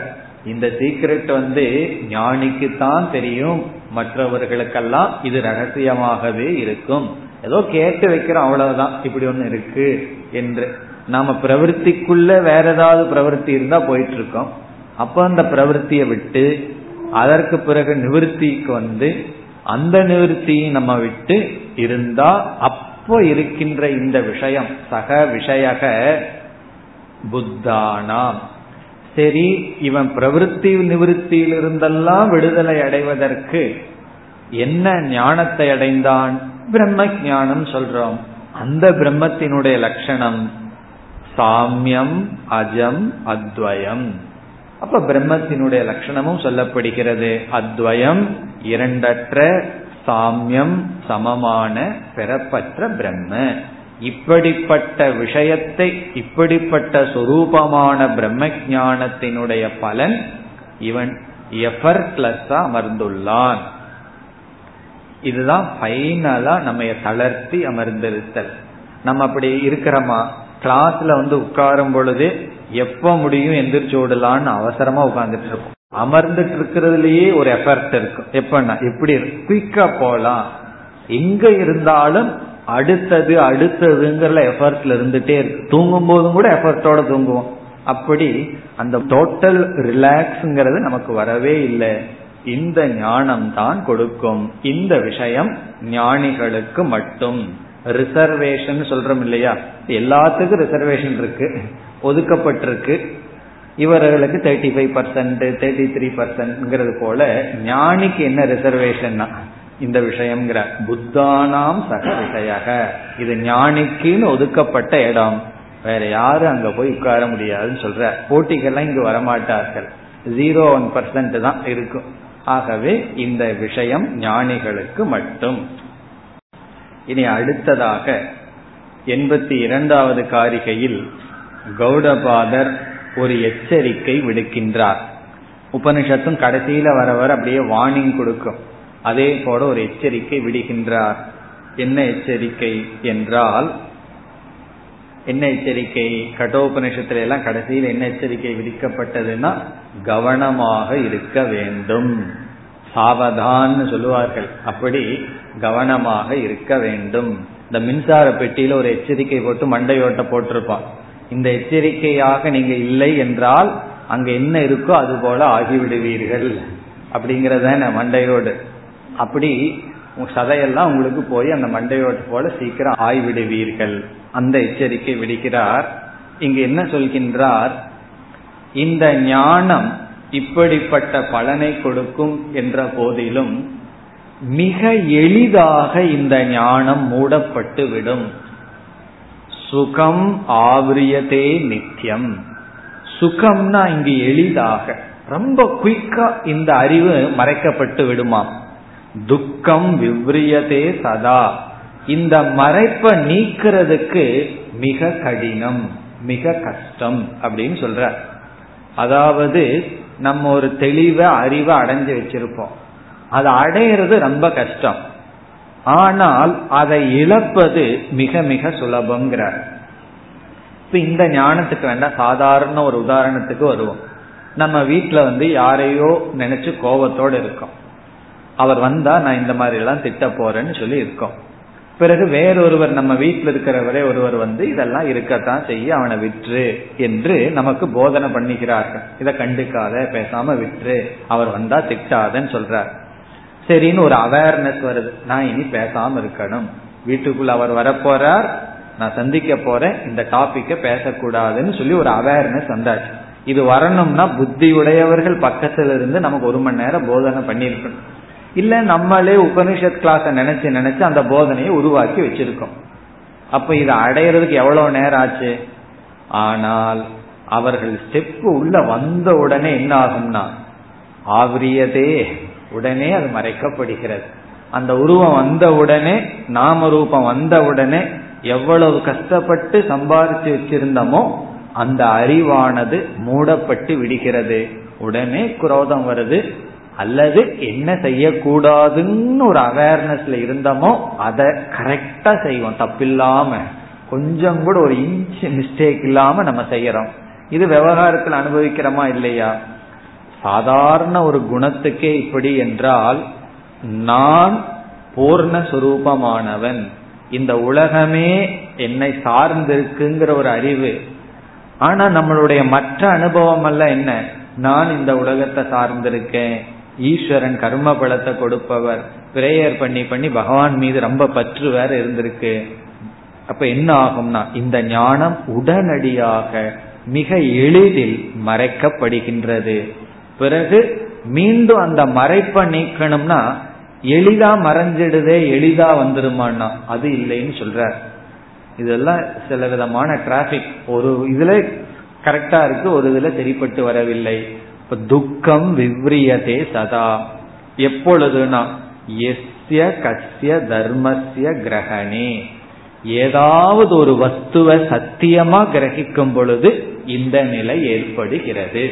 இந்த சீக்கிரட் வந்து ஞானிக்கு தான் தெரியும். மற்றவர்களுக்கெல்லாம் இது ரகசியமாகவே இருக்கும். ஏதோ கேட்டு வைக்கிறோம் அவ்வளவுதான். இப்படி ஒண்ணு இருக்கு என்று. நாம பிரவருத்திக்குள்ள வேற ஏதாவது பிரவருத்தி இருந்தா போயிட்டு இருக்கோம் அப்ப அந்த பிரவருத்தியை விட்டு அதற்கு பிறகு நிவர்த்திக்கு வந்து அந்த நிவர்த்தியை நம்ம விட்டு இருந்தா அப்போ இருக்கின்ற இந்த விஷயம் சக விஷயக புத்தானாம். சரி இவன் பிரவருத்தி நிவிருத்தியில் இருந்தெல்லாம் விடுதலை அடைவதற்கு என்ன ஞானத்தை அடைந்தான்? பிரம்ம ஞானம் சொல்றோம். அந்த பிரம்மத்தினுடைய லட்சணம் சாமியம் அஜம் அத்வயம். அப்ப பிரம்மத்தினுடைய லட்சணமும் சொல்லப்படுகிறது. அத்வயம் இரண்டற்ற சாமியம் சமமான பெறப்பற்ற பிரம்ம. இப்படிப்பட்ட விஷயத்தை இப்படிப்பட்ட சொரூபமான பிரம்ம ஞானத்தினுடைய பலன் இவன் எஃபர்ட்லெஸ்ஸா அமர்ந்துள்ளான். இதுதான் ஃபைனலா நம்ம தளர்த்தி அமர்ந்திருத்தல். நம்ம அப்படி இருக்கிறோமா? கிளாஸ்ல வந்து உட்காரும் பொழுது எப்ப முடியும் எந்திரிச்சு விடலான்னு அவசரமா உட்கார்ந்துட்டு இருக்கும். அமர்ந்துட்டு இருக்கிறதுலயே ஒரு எஃபர்ட் இருக்கும் எப்பன்னா எப்படி குயிக்கா போலாம். எங்க இருந்தாலும் அடுத்தது அடுத்ததுங்கிற எஃபர்ட்ல இருந்துட்டே இருக்கு. தூங்கும் போதும் கூட எஃபர்ட்டோட தூங்குவோம். அப்படி அந்த டோட்டல் ரிலாக்ஸ்ங்கிறது நமக்கு வரவே இல்லை. இந்த ஞானம் தான் கொடுக்கும். இந்த விஷயம் ஞானிகளுக்கு மட்டும். ரிசர்வேஷன் சொல்றோம் இல்லையா? எல்லாத்துக்கும் ரிசர்வேஷன் இருக்கு. ஒதுக்கப்பட்டிருக்கு. இவர்களுக்கு thirty five percent thirty three பர்சன்ட்ங்கிறது போல ஞானிக்கு என்ன ரிசர்வேஷன்னா இந்த விஷயம்ங்கிற. புத்தானாம் சக விஷயக இது ஞானிக்குன்னு ஒதுக்கப்பட்ட இடம். வேற யாரும் அங்க போய் உட்கார முடியாதுன்னு சொல்ற. போட்டிகள்லாம் இங்கு வரமாட்டார்கள். ஜீரோ ஒன் பர்சன்ட் தான் இருக்கும். ஆகவே இந்த விஷயம் ஞானிகளுக்கு மட்டும். இனி அடுத்ததாக எண்பத்தி இரண்டாவது காரிகையில் கௌடபாதர் ஒரு எச்சரிக்கை விடுக்கின்றார். உபனிஷத்தும் கடைசியில வர வர அப்படியே வார்னிங் கொடுக்கும். அதே போல ஒரு எச்சரிக்கை விடுகின்றார். என்ன எச்சரிக்கை என்றால் என்ன எச்சரிக்கை? கடோபனிஷத்துல எல்லாம் கடைசியில் என்ன எச்சரிக்கை விதிக்கப்பட்டதுன்னா கவனமாக இருக்க வேண்டும். சாவதான்னு சொல்லுவார்கள். அப்படி கவனமாக இருக்க வேண்டும். இந்த மின்சார பெட்டியில ஒரு எச்சரிக்கை போட்டு மண்டையோட்ட போட்டிருப்பான். இந்த எச்சரிக்கையாக நீங்க இல்லை என்றால் அங்க என்ன இருக்கோ அது போல ஆகிவிடுவீர்கள். அப்படிங்கறத மண்டையோடு. அப்படி சதையெல்லாம் உங்களுக்கு போய் அந்த மண்டையோட்டு போல சீக்கிரம் ஆய்விடுவீர்கள். அந்த எச்சரிக்கை விடுக்கிறார். இங்கு என்ன சொல்கின்றார்? இந்த ஞானம் இப்படிப்பட்ட பலனை கொடுக்கும் என்ற போதிலும் மிக எளிதாக இந்த ஞானம் மூடப்பட்டு விடும் சுகம் ஆவரியதே நித்தியம் சுகம்னா இங்கு எளிதாக. ரொம்ப குயிக்கா இந்த அறிவு மறைக்கப்பட்டு விடுமாம் துக்கம் விவ்ரியதே சதா. இந்த மறைப்பை நீக்கிறதுக்கு மிக கடினம் மிக கஷ்டம் அப்படின்னு சொல்ற. அதாவது நம்ம ஒரு தெளிவை அறிவை அடைஞ்சு வச்சிருப்போம். அதை அடையிறது ரொம்ப கஷ்டம். ஆனால் அதை இழப்பது மிக மிக சுலபங்கிறார் இப்ப இந்த ஞானத்துக்கு வேண்டாம் சாதாரண ஒரு உதாரணத்துக்கு வருவோம். நம்ம வீட்டில் வந்து யாரையோ நினைச்சு கோபத்தோடு இருக்கோம். அவர் வந்தா நான் இந்த மாதிரி எல்லாம் திட்ட போறேன்னு சொல்லி இருக்கோம். பிறகு வேறொருவர் நம்ம வீட்டில் இருக்கிறவரே ஒருவர் வந்து இதெல்லாம் இருக்கத்தான் செய்ய அவனை விற்று என்று நமக்கு போதனை பண்ணிக்கிறார்கள். இதை கண்டுக்காத பேசாம விற்று அவர் வந்தா திட்டாதன்னு சொல்றார். சரின்னு ஒரு அவேர்னஸ் வருது. நான் இனி பேசாம இருக்கணும். வீட்டுக்குள்ள அவர் வரப்போறார். நான் சந்திக்க போறேன். இந்த டாபிக்க பேசக்கூடாதுன்னு சொல்லி ஒரு அவேர்னஸ் வந்தாச்சு. இது வரணும்னா புத்தி உடையவர்கள் பக்கத்துல இருந்து நமக்கு ஒரு மணி நேரம் போதனை பண்ணிருக்கணும் இல்ல நம்மளே உபனிஷத் கிளாஸ நினைச்சு நினைச்சு அந்த போதனையை உருவாக்கி வச்சிருக்கோம். அப்ப இதை அடையிறதுக்கு எவ்வளவு நேரம் ஆச்சு? ஆனால் அவர்கள் ஸ்டெப் உள்ள வந்த உடனே என்ன ஆகும்னா ஆவரியதே உடனே அது மறைக்கப்படுகிறது. அந்த உருவம் வந்த உடனே நாம ரூபம் வந்த உடனே எவ்வளவு கஷ்டப்பட்டு சம்பாதிச்சு வச்சிருந்தோமோ அந்த அறிவானது மூடப்பட்டு விடுகிறது. உடனே குரோதம் வருது அல்லது என்ன செய்யக்கூடாதுன்னு ஒரு அவேர்னஸ்ல இருந்தோமோ அதை கரெக்டா செய்வோம். தப்பில்லாம கொஞ்சம் கூட ஒரு இன்ச் மிஸ்டேக் இல்லாம நம்ம செய்யறோம். இது விவகாரத்தில் அனுபவிக்கிறோமா இல்லையா? சாதாரண ஒரு குணத்துக்கே இப்படி என்றால் நான் பூர்ணஸ்வரூபமானவன் இந்த உலகமே என்னை சார்ந்திருக்குங்கிற ஒரு அறிவு. ஆனா நம்மளுடைய மற்ற அனுபவம் எல்லாம் என்ன? நான் இந்த உலகத்தை சார்ந்திருக்கேன். ஈஸ்வரன் கர்ம பலத்தை கொடுப்பவர் பிரேயர் பண்ணி பண்ணி பகவான் மீது ரொம்ப பற்று வேற இருந்திருக்கு. அப்ப என்ன ஆகும்னா இந்த ஞானம் உடனடியாக மிக எளிதில் மறைக்கப்படுகின்றது. பிறகு மீண்டும் அந்த மறைப்பை நீக்கணும்னா எளிதா மறைஞ்சிடுதே எளிதா வந்துருமான்னா அது இல்லைன்னு சொல்ற இதெல்லாம் சில விதமான டிராபிக் ஒரு இதுல கரெக்டா இருக்கு ஒரு இதுல சரிப்பட்டு வரவில்லை. துக்கம் விவ்ரியதே சதா. எப்பொழுதுனா எஸ்ய கஸ்ய தர்மஸ்ய கிரகணே. ஏதாவது ஒரு வஸ்துவ சத்தியமா கிரகிக்கும் பொழுது இந்த நிலை ஏற்படுகிறது.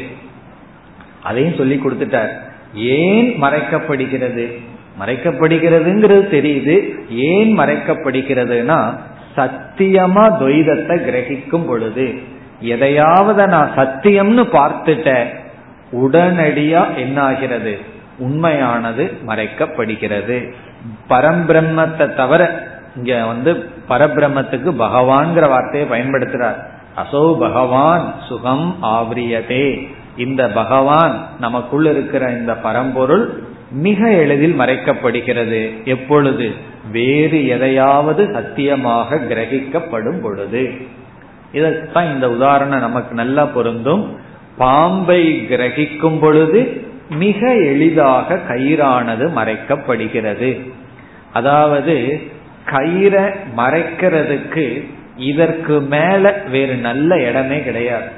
அதையும் சொல்லி கொடுத்துட்டார். ஏன் மறைக்கப்படுகிறது? மறைக்கப்படுகிறதுங்கிறது தெரியுது. ஏன் மறைக்கப்படுகிறதுனா சத்தியமா துவைதத்தை கிரகிக்கும் பொழுது. எதையாவது நான் சத்தியம்னு பார்த்துட்டேன் உடனடியா என்ன ஆகிறது உண்மையானது மறைக்கப்படுகிறது. பரம்பிரம்மத்தை தவிர இங்க வந்து பரபிரம்மத்துக்கு பகவான்கிற வார்த்தையை பயன்படுத்துறார். அசோ பகவான் சுகம் ஆவரியதே. இந்த பகவான் நமக்குள் இருக்கிற இந்த பரம்பொருள் மிக எளிதில் மறைக்கப்படுகிறது. எப்பொழுது? வேறு எதையாவது சத்தியமாக கிரகிக்கப்படும் பொழுது. இதத்தான் இந்த உதாரணம் நமக்கு நல்லா பொருந்தும். பாம்பை கிரகிக்கும் பொழுது மிக எளிதாக கயிறானது மறைக்கப்படுகிறது. அதாவது கயிறை மறைக்கிறதுக்கு இதற்கு மேல வேறு நல்ல இடமே கிடையாது.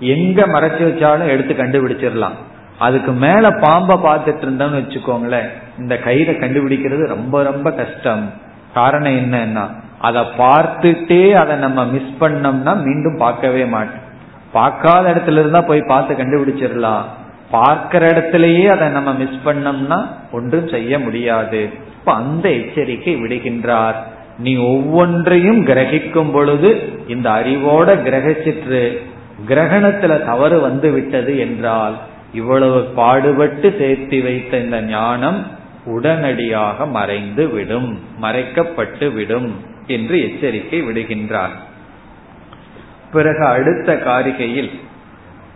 எங்க மறைச்சு வச்சாலும் எடுத்து கண்டுபிடிச்சிடலாம். அதுக்கு மேல பாம்பை பார்த்துட்டு இருந்தோம்னு வச்சுக்கோங்களேன் இந்த கயிறை கண்டுபிடிக்கிறது ரொம்ப ரொம்ப கஷ்டம். காரணம் என்னன்னா அதை பார்த்துட்டே அதை நம்ம மிஸ் பண்ணோம்னா மீண்டும் பார்க்கவே மாட்டோம். பார்க்காத இடத்துல இருந்தா போய் பார்த்து கண்டுபிடிச்சிடலாம். பார்க்கிற இடத்திலேயே அதை நம்ம மிஸ் பண்ணோம்னா ஒன்றும் செய்ய முடியாது. இப்ப அந்த எச்சரிக்கை விடுகின்றார். நீ ஒவ்வொன்றையும் கிரகிக்கும் பொழுது இந்த அறிவோட கிரகிச்சிட்டு கிரகணத்துல தவறு வந்து விட்டது என்றால் இவ்வளவு பாடுபட்டு சேர்த்து வைத்த இந்த ஞானம் உடனடியாக மறைந்து விடும் மறைக்கப்பட்டு விடும் என்று எச்சரிக்கை விடுகின்றார். பிறகு அடுத்த காரிகையில்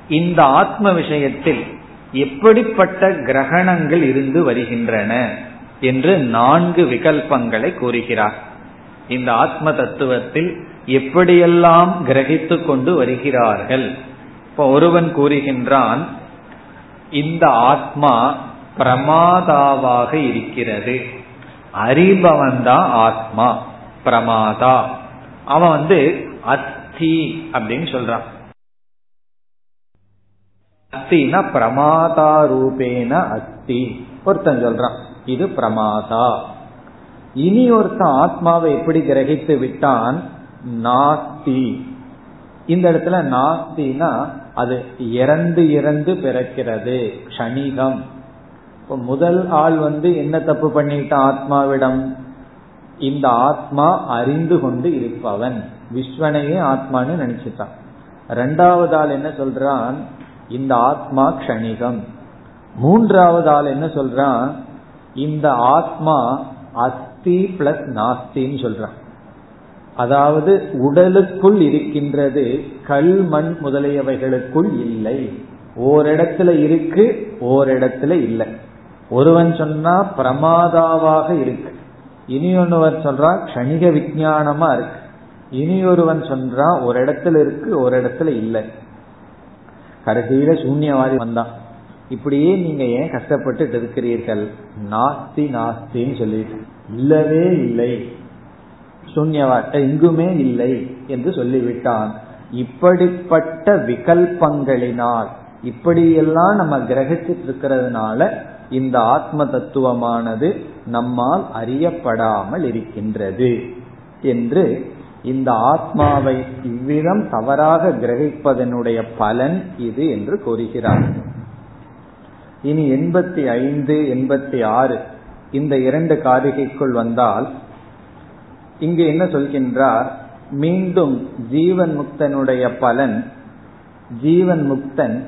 இந்த ஆத்ம விஷயத்தில் எப்படிப்பட்ட கிரகணங்கள் இருந்து வருகின்றன என்று நான்கு விகல்பங்களை கூறுகிறார். இந்த ஆத்ம தத்துவத்தில் எப்படியெல்லாம் கிரகித்து கொண்டு வருகிறார்கள்? இப்ப ஒருவன் கூறுகின்றான் இந்த ஆத்மா பிரமாதாவாக இருக்கிறது. அறிபவன் தான் ஆத்மா பிரமாதா. அவன் வந்து அஸ்தி அப்படின்னு சொல்றான். அஸ்தினா பிரமாதா ரூபேன அஸ்தி. ஒருத்தன் சொல்றான் இது பிரமாதா. இனி ஒருத்தன் ஆத்மாவை எப்படி கிரகித்து விட்டான்? நாஸ்தி. இந்த இடத்துல நாஸ்தினா அது இறந்து இறந்து பிறக்கிறது க்ஷணிகம். இப்போ முதல் ஆள் வந்து என்ன தப்பு பண்ணிட்டான் ஆத்மாவிடம்? இந்த ஆத்மா அறிந்து கொண்டு இருப்பவன். விஸ்வனையே ஆத்மான்னு நினைச்சிட்டான். ரெண்டாவது ஆள் என்ன சொல்றான்? இந்த ஆத்மா கணிகம் மூன்றாவது ஆள் என்ன சொல்றான்? இந்த ஆத்மா அஸ்தி பிளஸ் நாஸ்தின்னு சொல்றான். அதாவது உடலுக்குள் இருக்கின்றது கல் மண் முதலியவைகளுக்குள் இல்லை. ஓரிடத்துல இருக்கு ஓரிடத்துல இல்லை. ஒருவன் சொன்னா பிரமாதாவாக இருக்கு. இனி ஒருவன் சொல்றான் கணிக விஜயானமா இருக்கு. இனி ஒருவன் சொல்றான் ஒரு இடத்துல இருக்கு ஒரு இடத்துல இல்லை. கடைசியில சூன்யவாதி வந்தான். இப்படியே நீங்க ஏன் கஷ்டப்பட்டு இருக்கிறீர்கள் நாஸ்தி நாஸ்தின்னு சொல்லிட்டு. இல்லவே இல்லை. சூன்யவாட்ட எங்குமே இல்லை என்று சொல்லிவிட்டான். இப்படிப்பட்ட விகல்பங்களினால் இப்படியெல்லாம் நம்ம கிரகிச்சிட்டு இருக்கிறதுனால இந்த ஆத்ம தத்துவமானது நம்மால் அறியப்படாமல் இருக்கின்றது என்று இந்த ஆத்மாவை இவ்விதம் தவறாக கிரகிப்பதனுடைய பலன் இது என்று கூறுகிறார். இனி எண்பத்தி ஐந்து எண்பத்தி ஆறு இந்த இரண்டு காரிகைக்குள் வந்தால் இங்கு என்ன சொல்கின்றார்? மீண்டும் ஜீவன் முக்தனுடைய பலன் ஜீவன் முக்தன்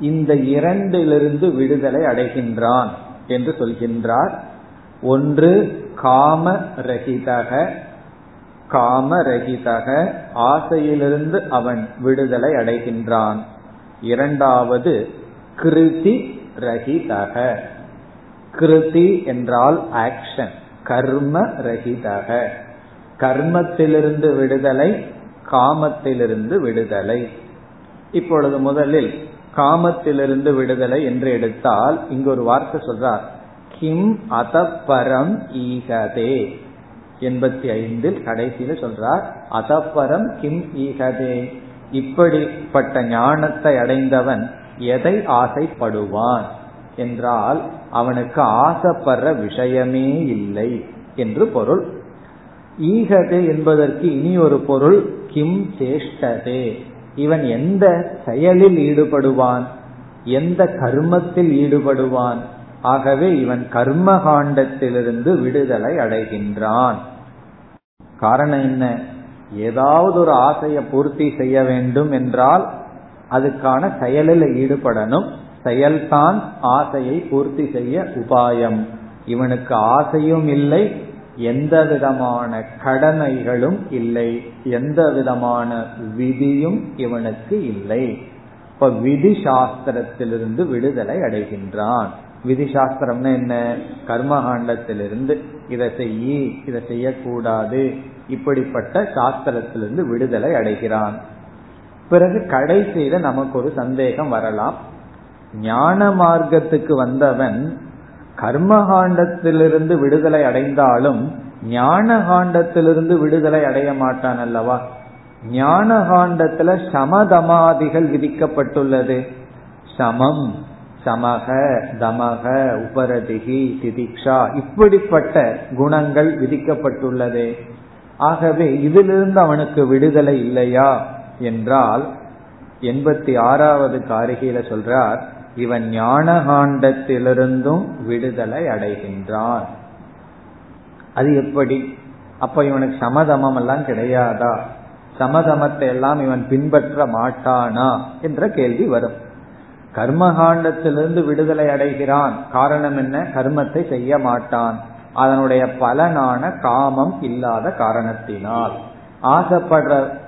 இந்த இரண்டிலிருந்து விடுதலை அடைகின்றான் என்று சொல்கின்றார். ஒன்று காம ரகிதக காமரகிதக ஆசையிலிருந்து அவன் விடுதலை அடைகின்றான். இரண்டாவது கிருதி ரகிதக. கிருதி என்றால் ஆக்ஷன் கர்ம ரகிதக. கர்மத்திலிருந்து விடுதலை காமத்திலிருந்து விடுதலை. இப்பொழுது முதலில் காமத்திலிருந்து விடுதலை என்று எடுத்தால் இங்கு ஒரு வார்த்தை சொல்றார். கிம் அதப்பரம் ஈகதே. எண்பத்தி ஐந்தில் கடைசியில சொல்றார் அதப்பரம் கிம் ஈகதே? இப்படிப்பட்ட ஞானத்தை அடைந்தவன் எதை ஆசைப்படுவான் என்றால் அவனுக்கு ஆசைப்படுற விஷயமே இல்லை என்று பொருள். ஈகதே என்பதற்கு இனி ஒரு பொருள் கிம் சேஷ்டதே? இவன் எந்த செயலில் ஈடுபடுவான்? எந்த கர்மத்தில் ஈடுபடுவான்? ஆகவே இவன் கர்ம காண்டத்திலிருந்து விடுதலை அடைகின்றான். காரணம் என்ன? ஏதாவது ஒரு ஆசையை பூர்த்தி செய்ய வேண்டும் என்றால் அதுக்கான செயலில் ஈடுபடணும். செயல்தான் ஆசையை பூர்த்தி செய்ய உபாயம். இவனுக்கு ஆசையும் இல்லை எந்த விதமான கடமைகளும் இல்லை எந்த விதமான விதியும் இவனுக்கு இல்லை. இப்ப விதி சாஸ்திரத்திலிருந்து விடுதலை அடைகின்றான். விதி சாஸ்திரம்னா என்ன? கர்மகாண்டத்திலிருந்து இதை செய்யி இதை செய்யக்கூடாது. இப்படிப்பட்ட சாஸ்திரத்திலிருந்து விடுதலை அடைகிறான். பிறகு கடைசியில நமக்கு ஒரு சந்தேகம் வரலாம். ஞான மார்க்கத்துக்கு வந்தவன் கர்மகாண்டத்திலிருந்து விடுதலை அடைந்தாலும் ஞான காண்டத்திலிருந்து விடுதலை அடைய மாட்டான் அல்லவா? ஞான காண்டத்துல சமதமாதிகள் விதிக்கப்பட்டுள்ளது. சமம். சமக தமக உபரதிகி திதிக்ஷா இப்படிப்பட்ட குணங்கள் விதிக்கப்பட்டுள்ளதே. ஆகவே இதிலிருந்து அவனுக்கு விடுதலை இல்லையா என்றால் எண்பத்தி ஆறாவது காரிகையில சொல்றார் இவன் ஞானகாண்டத்திலிருந்தும் விடுதலை அடைகின்றான். அது எப்படி? அப்ப இவனுக்கு சமதமம் எல்லாம் கிடையாதா? சமதமத்தை எல்லாம் இவன் பின்பற்ற மாட்டானா? என்ற கேள்வி வரும். கர்மகாண்டத்திலிருந்து விடுதலை அடைகிறான். காரணம் என்ன? கர்மத்தை செய்ய மாட்டான். அதனுடைய பலனான காமம் இல்லாத காரணத்தினால். ஆசைப்படுற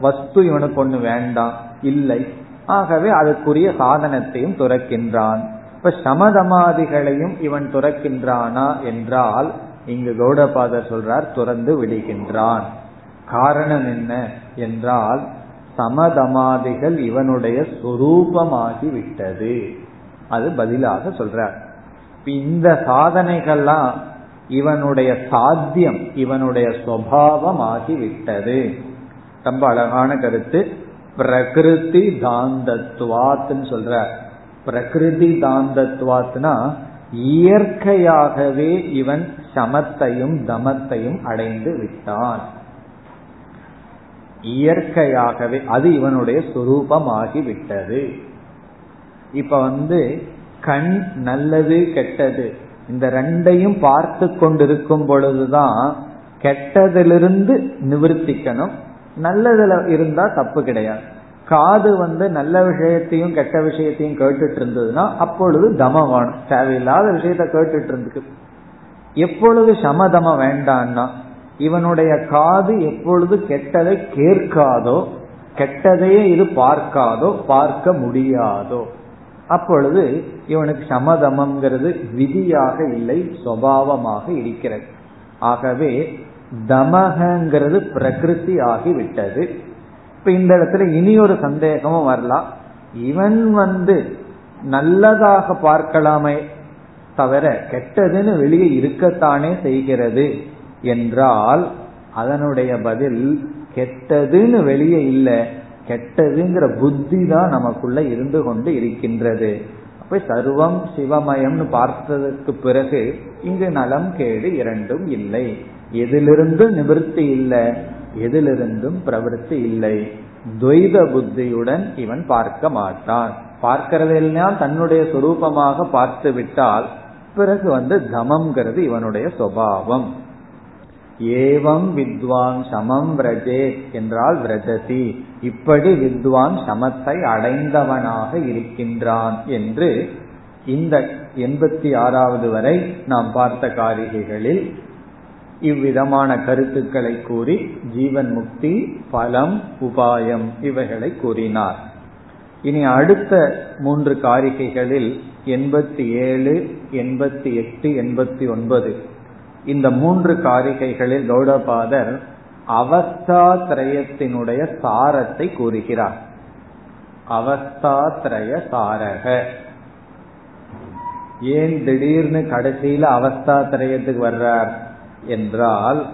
வஸ்து இவனுக்கு ஒண்ணு வேண்டாம். இல்லை. ஆகவே அதுக்குரிய சாதனத்தையும் துறக்கின்றான். இப்ப சமதமாதிகளையும் இவன் துறக்கின்றானா என்றால் இங்கு கௌடபாதர் சொல்றார் துறந்து விடுகின்றான். காரணம் என்ன? என்றால் சமதமாதிகள் இவனுடைய சொரூபமாகி விட்டது. அது பதிலாக சொல்றார். இந்த சாதனைகள்லாம் இவனுடைய சாத்தியம் இவனுடைய சுவாவமாகி விட்டது. ரொம்ப அழகான கருத்து. பிரகிருதி தாந்தத்வாத்னு சொல்ற பிரகிருதி தாந்தத்வாத்னா இயற்கையாகவே இவன் சமத்தையும் தமத்தையும் அடைந்து விட்டான். இயற்கையாகவே அது இவனுடைய சுரூபமாகி விட்டது இப்ப வந்து கண் நல்லது கெட்டது இந்த ரெண்டையும் பார்த்து கொண்டிருக்கும் பொழுதுதான் கெட்டதிலிருந்து நிவர்த்திக்கணும். நல்லதுல இருந்தா தப்பு கிடையாது. காது வந்து நல்ல விஷயத்தையும் கெட்ட விஷயத்தையும் கேட்டுட்டு இருந்ததுன்னா அப்பொழுது தமம் வேணும். தேவையில்லாத விஷயத்த கேட்டுட்டு இருந்துக்கு. எப்பொழுது சமதமம் வேண்டான்னா இவனுடைய காது எப்பொழுது கெட்டதை கேட்காதோ கெட்டதையே இது பார்க்காதோ பார்க்க முடியாதோ. அப்பொழுது இவனுக்கு சமதமம்ங்கிறது விதியாக இல்லை சுவாவமாக இருக்கிறது. ஆகவே தமகங்கிறது பிரகிருதி ஆகிவிட்டது இப்ப இந்த இடத்துல இனி ஒரு சந்தேகமும் வரலாம். இவன் வந்து நல்லதாக பார்க்கலாமே தவிர கெட்டதுன்னு வெளியே இருக்கத்தானே செய்கிறது. என்றால் அதனுடைய பதில் கெட்டதுன்னு வெளியே இல்லை. கெட்டதுங்கிற புத்தி தான் நமக்குள்ள இருந்து கொண்டு இருக்கின்றது. அப்ப சர்வம் சிவமயம்னு பார்த்ததற்கு பிறகு இங்கு நலம் கேடு இரண்டும் இல்லை. எதிலிருந்தும் நிவர்த்தி இல்லை எதிலிருந்தும் பிரவருத்தி இல்லை. துவைத புத்தியுடன் இவன் பார்க்க மாட்டான். பார்க்கிறதெல்லாம் தன்னுடைய சொரூபமாக பார்த்து விட்டால் பிறகு வந்து தமம்ங்கிறது இவனுடைய சுவாவம் ஏவம் வித்வான் சமம் விரஜே என்றால் விரஜதி இப்படி வித்வான் சமத்தை அடைந்தவனாக இருக்கின்றான் என்று இந்த எண்பத்தி ஆறாவது வரை நாம் பார்த்த காரிகைகளில் இவ்விதமான கருத்துக்களை கூறி ஜீவன் முக்தி பலம் உபாயம் இவைகளை கூறினார். இனி அடுத்த மூன்று காரிகைகளில் எண்பத்தி ஏழு எண்பத்தி எட்டு எண்பத்தி ஒன்பது இந்த மூன்று காரிகைகளில் கௌடபாதர் அவஸ்தாத்ரயத்தினுடைய சாரத்தை கூறுகிறார். அவஸ்தாத்ரய சாரக. ஏன் திடீர்னு கடைசியில அவஸ்தாத்ரயத்துக்கு வர்றார் என்றால்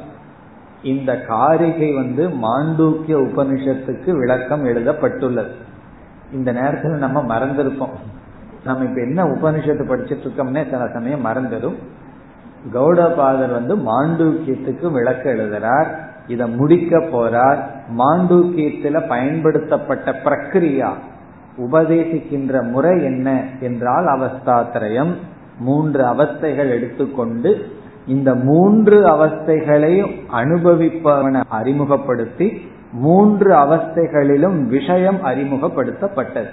இந்த காரிகை வந்து மாண்டூக்கிய உபனிஷத்துக்கு விளக்கம் எழுதப்பட்டுள்ளது. இந்த நேரத்தில் நம்ம மறந்திருப்போம். நம்ம இப்ப என்ன உபனிஷத்து படிச்சிட்டு இருக்கோம்னே சில சமயம் மறந்துடும். கௌடபாதர் வந்து மாண்டூக்கியத்துக்கு விளக்கு எழுதுறார். இத முடிக்க போறார். மாண்டூக்கியத்துல பயன்படுத்தப்பட்ட பிரக்ரியா உபதேசிக்கின்ற முறை என்ன என்றால் அவஸ்தாத்திரயம். மூன்று அவஸ்தைகள் எடுத்துக்கொண்டு இந்த மூன்று அவஸ்தைகளையும் அனுபவிப்பவனை அறிமுகப்படுத்தி மூன்று அவஸ்தைகளிலும் விஷயம் அறிமுகப்படுத்தப்பட்டது.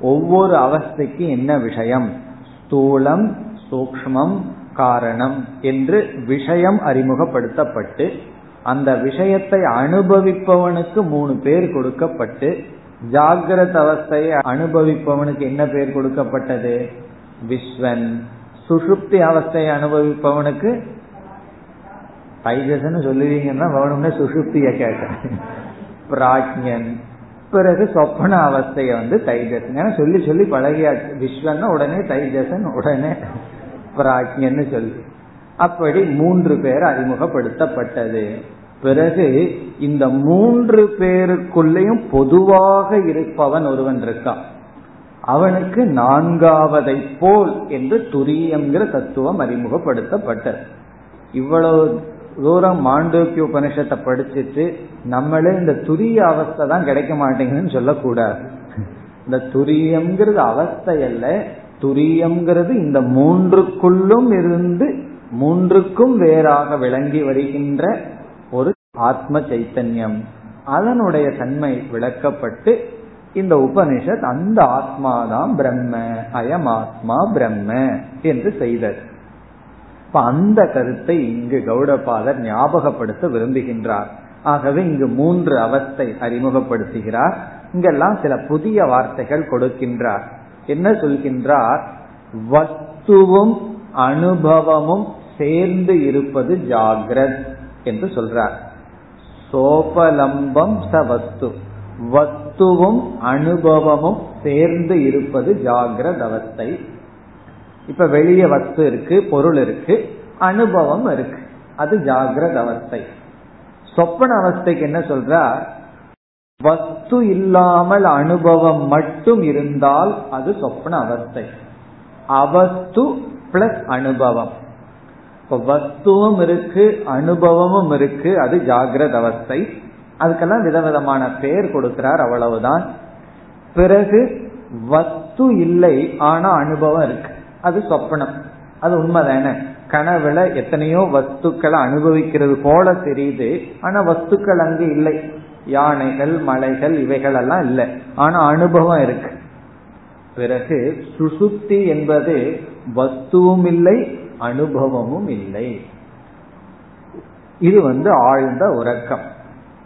ஒவ்வொரு அவஸ்தைக்கு என்ன விஷயம்? ஸ்தூலம் சூக்மம் காரணம் என்று விஷயம் அறிமுகப்படுத்தப்பட்டு அந்த விஷயத்தை அனுபவிப்பவனுக்கு மூணு பேர் கொடுக்கப்பட்டு ஜாகிரத அவஸ்தையை அனுபவிப்பவனுக்கு என்ன பேர் கொடுக்கப்பட்டது? விஸ்வன். சுஷுப்தி அவஸ்தையை அனுபவிப்பவனுக்கு தைஜசன்னு சொல்லுவீங்கன்னா வேணும்னே சுஷுப்திய கேட்டேன். பிராஜ்யன். பிறகு சொப்பன அவஸ்தைய வந்து தைஜசன் ஏன்னா சொல்லி சொல்லி பழகியாச்சு. விஸ்வன்னா உடனே தைஜசன் உடனே பிராஜ்யன்னு சொல்லி. அப்படி மூன்று பேர் அறிமுகப்படுத்தப்பட்டது. பிறகு இந்த மூன்று பேருக்குள்ளேயும் பொதுவாக இருப்பவன் ஒருவன் இருக்கான். அவனுக்கு நான்காவதை போல் என்று துரியங்கிற தத்துவம் அறிமுகப்படுத்தப்பட்டது. இவ்வளவு தூரம் மாண்டோக்கிய உபனிஷத்தை படிச்சுட்டு நம்மளே இந்த துரிய அவஸ்தை தான் கிடைக்க மாட்டேங்குதுன்னு சொல்லக்கூடாது. இந்த துரியம்ங்கிறது அவஸ்தை அல்ல துரியம்ங்கிறது இந்த மூன்றுக்குள்ளும் இருந்து மூன்றுக்கும் வேறாக விளங்கி வருகின்ற ஒரு ஆத்ம சைத்தன்யம். அதனுடைய தன்மை விளக்கப்பட்டு இந்த உபனிஷத் அந்த ஆத்மாதான் பிரம்ம அயம் ஆத்மா பிரம்ம என்று செய்தது. இப்ப அந்த கருத்தை இங்கு கௌடபாதர் ஞாபகப்படுத்த விரும்புகின்றார். ஆகவே இங்கு மூன்று அவஸ்தை அறிமுகப்படுத்துகிறார். இங்கெல்லாம் சில புதிய வார்த்தைகள் கொடுக்கின்றார். என்ன சொல்கின்றார்? வஸ்துவும் அனுபவமும் சேர்ந்து இருப்பது ஜாகிரத் என்று சொல்றார். சோபலம்பம் ச வஸ்து. வஸ்துவும் அனுபவமும் சேர்ந்து இருப்பது ஜாகிரத அவஸ்தை. இப்ப வெளியே வஸ்து இருக்கு பொருள் இருக்கு அனுபவம் இருக்கு. அது ஜாகிரத அவஸ்தை. சொப்பன அவஸ்தைக்கு என்ன சொல்ற வஸ்து இல்லாமல் அனுபவம் மட்டும் இருந்தால் அது சொப்பன அவஸ்தை அவஸ்து பிளஸ் அனுபவம். இப்ப வஸ்துவும் இருக்கு அனுபவமும் இருக்கு அது ஜாகிரத அவஸ்தை. அதுக்கெல்லாம் விதவிதமான பெயர் கொடுக்கிறார் அவ்வளவுதான். பிறகு வஸ்து இல்லை ஆனா அனுபவம் இருக்கு. அது சொப்பனம் அது உண்மைதானே? கனவுல எத்தனையோ வஸ்துக்களை அனுபவிக்கிறது போல தெரியுது ஆனா வஸ்துக்கள் அங்கு இல்லை. யானைகள் மலைகள் இவைகள் எல்லாம் இல்லை. ஆனா அனுபவம் இருக்கு. பிறகு சுசுப்தி என்பது வஸ்துவும் இல்லை அனுபவமும் இல்லை. இது வந்து ஆழ்ந்த உறக்கம்.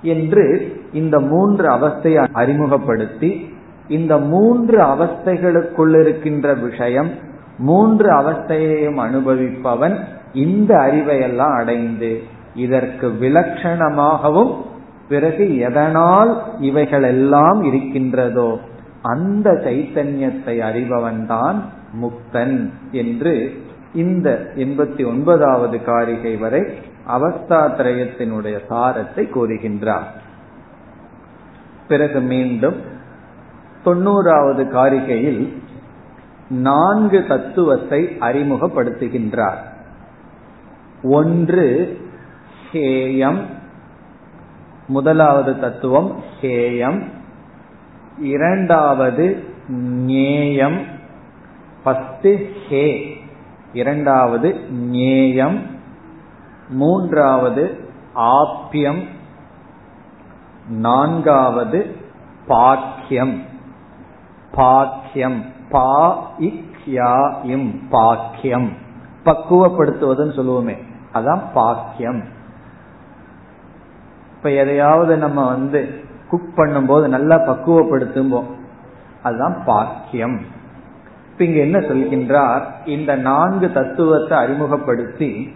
என்று இந்த மூன்று அவஸ்தையை அறிமுகப்படுத்தி இந்த மூன்று அவஸ்தைகளுக்குள் இருக்கின்ற விஷயம் மூன்று அவஸ்தையையும் அனுபவிப்பவன் இந்த அறிவையெல்லாம் அடைந்து இதற்கு விலட்சணமாகவும் பிறகு எதனால் இவைகளெல்லாம் இருக்கின்றதோ அந்த சைத்தன்யத்தை அறிபவன்தான் முக்தன் என்று இந்த எண்பத்தி ஒன்பதாவது காரிகை வரை அவஸ்தாத்திரயத்தினுடைய சாரத்தை கூறுகின்றார். பிறகு மீண்டும் தொண்ணூறாவது காரிகையில் நான்கு தத்துவத்தை அறிமுகப்படுத்துகின்றார். ஒன்று ஹேயம் முதலாவது தத்துவம் ஹேயம் இரண்டாவது ஞேயம். பத்து ஹே. இரண்டாவது ஞேயம். மூன்றாவது ஆப்பியம் நான்காவது பாக்கியம். பாக்கியம். பா இக்யாயும் பாக்கியம். பக்குவப்படுத்துவதுன்னு சொல்லுவோமே. அதான் பாக்கியம். இப்ப எதையாவது நம்ம வந்து குக் பண்ணும்போது நல்லா பக்குவப்படுத்தும்போம். அதுதான் பாக்கியம். இப்ப இங்க என்ன சொல்கின்றார்? இந்த நான்கு தத்துவத்தை அறிமுகப்படுத்தி